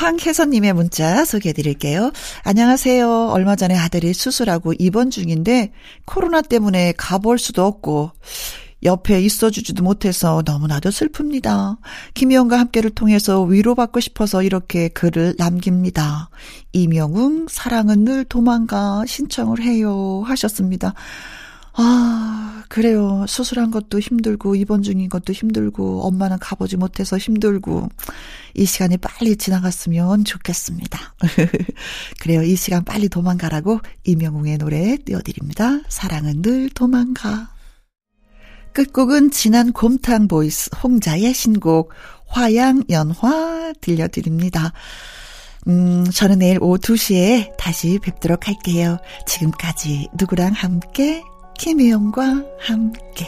황혜선님의 문자 소개해 드릴게요. 안녕하세요. 얼마 전에 아들이 수술하고 입원 중인데 코로나 때문에 가볼 수도 없고 옆에 있어주지도 못해서 너무나도 슬픕니다. 김희영과 함께를 통해서 위로받고 싶어서 이렇게 글을 남깁니다. 이명웅, 사랑은 늘 도망가 신청을 해요. 하셨습니다. 아, 그래요. 수술한 것도 힘들고, 입원 중인 것도 힘들고, 엄마는 가보지 못해서 힘들고, 이 시간이 빨리 지나갔으면 좋겠습니다. 그래요. 이 시간 빨리 도망가라고 임영웅의 노래 띄워드립니다. 사랑은 늘 도망가. 끝곡은 진한 곰탕 보이스 홍자의 신곡 화양연화 들려드립니다. 음, 저는 내일 오후 2시에 다시 뵙도록 할게요. 지금까지 누구랑 함께 김혜영과 함께.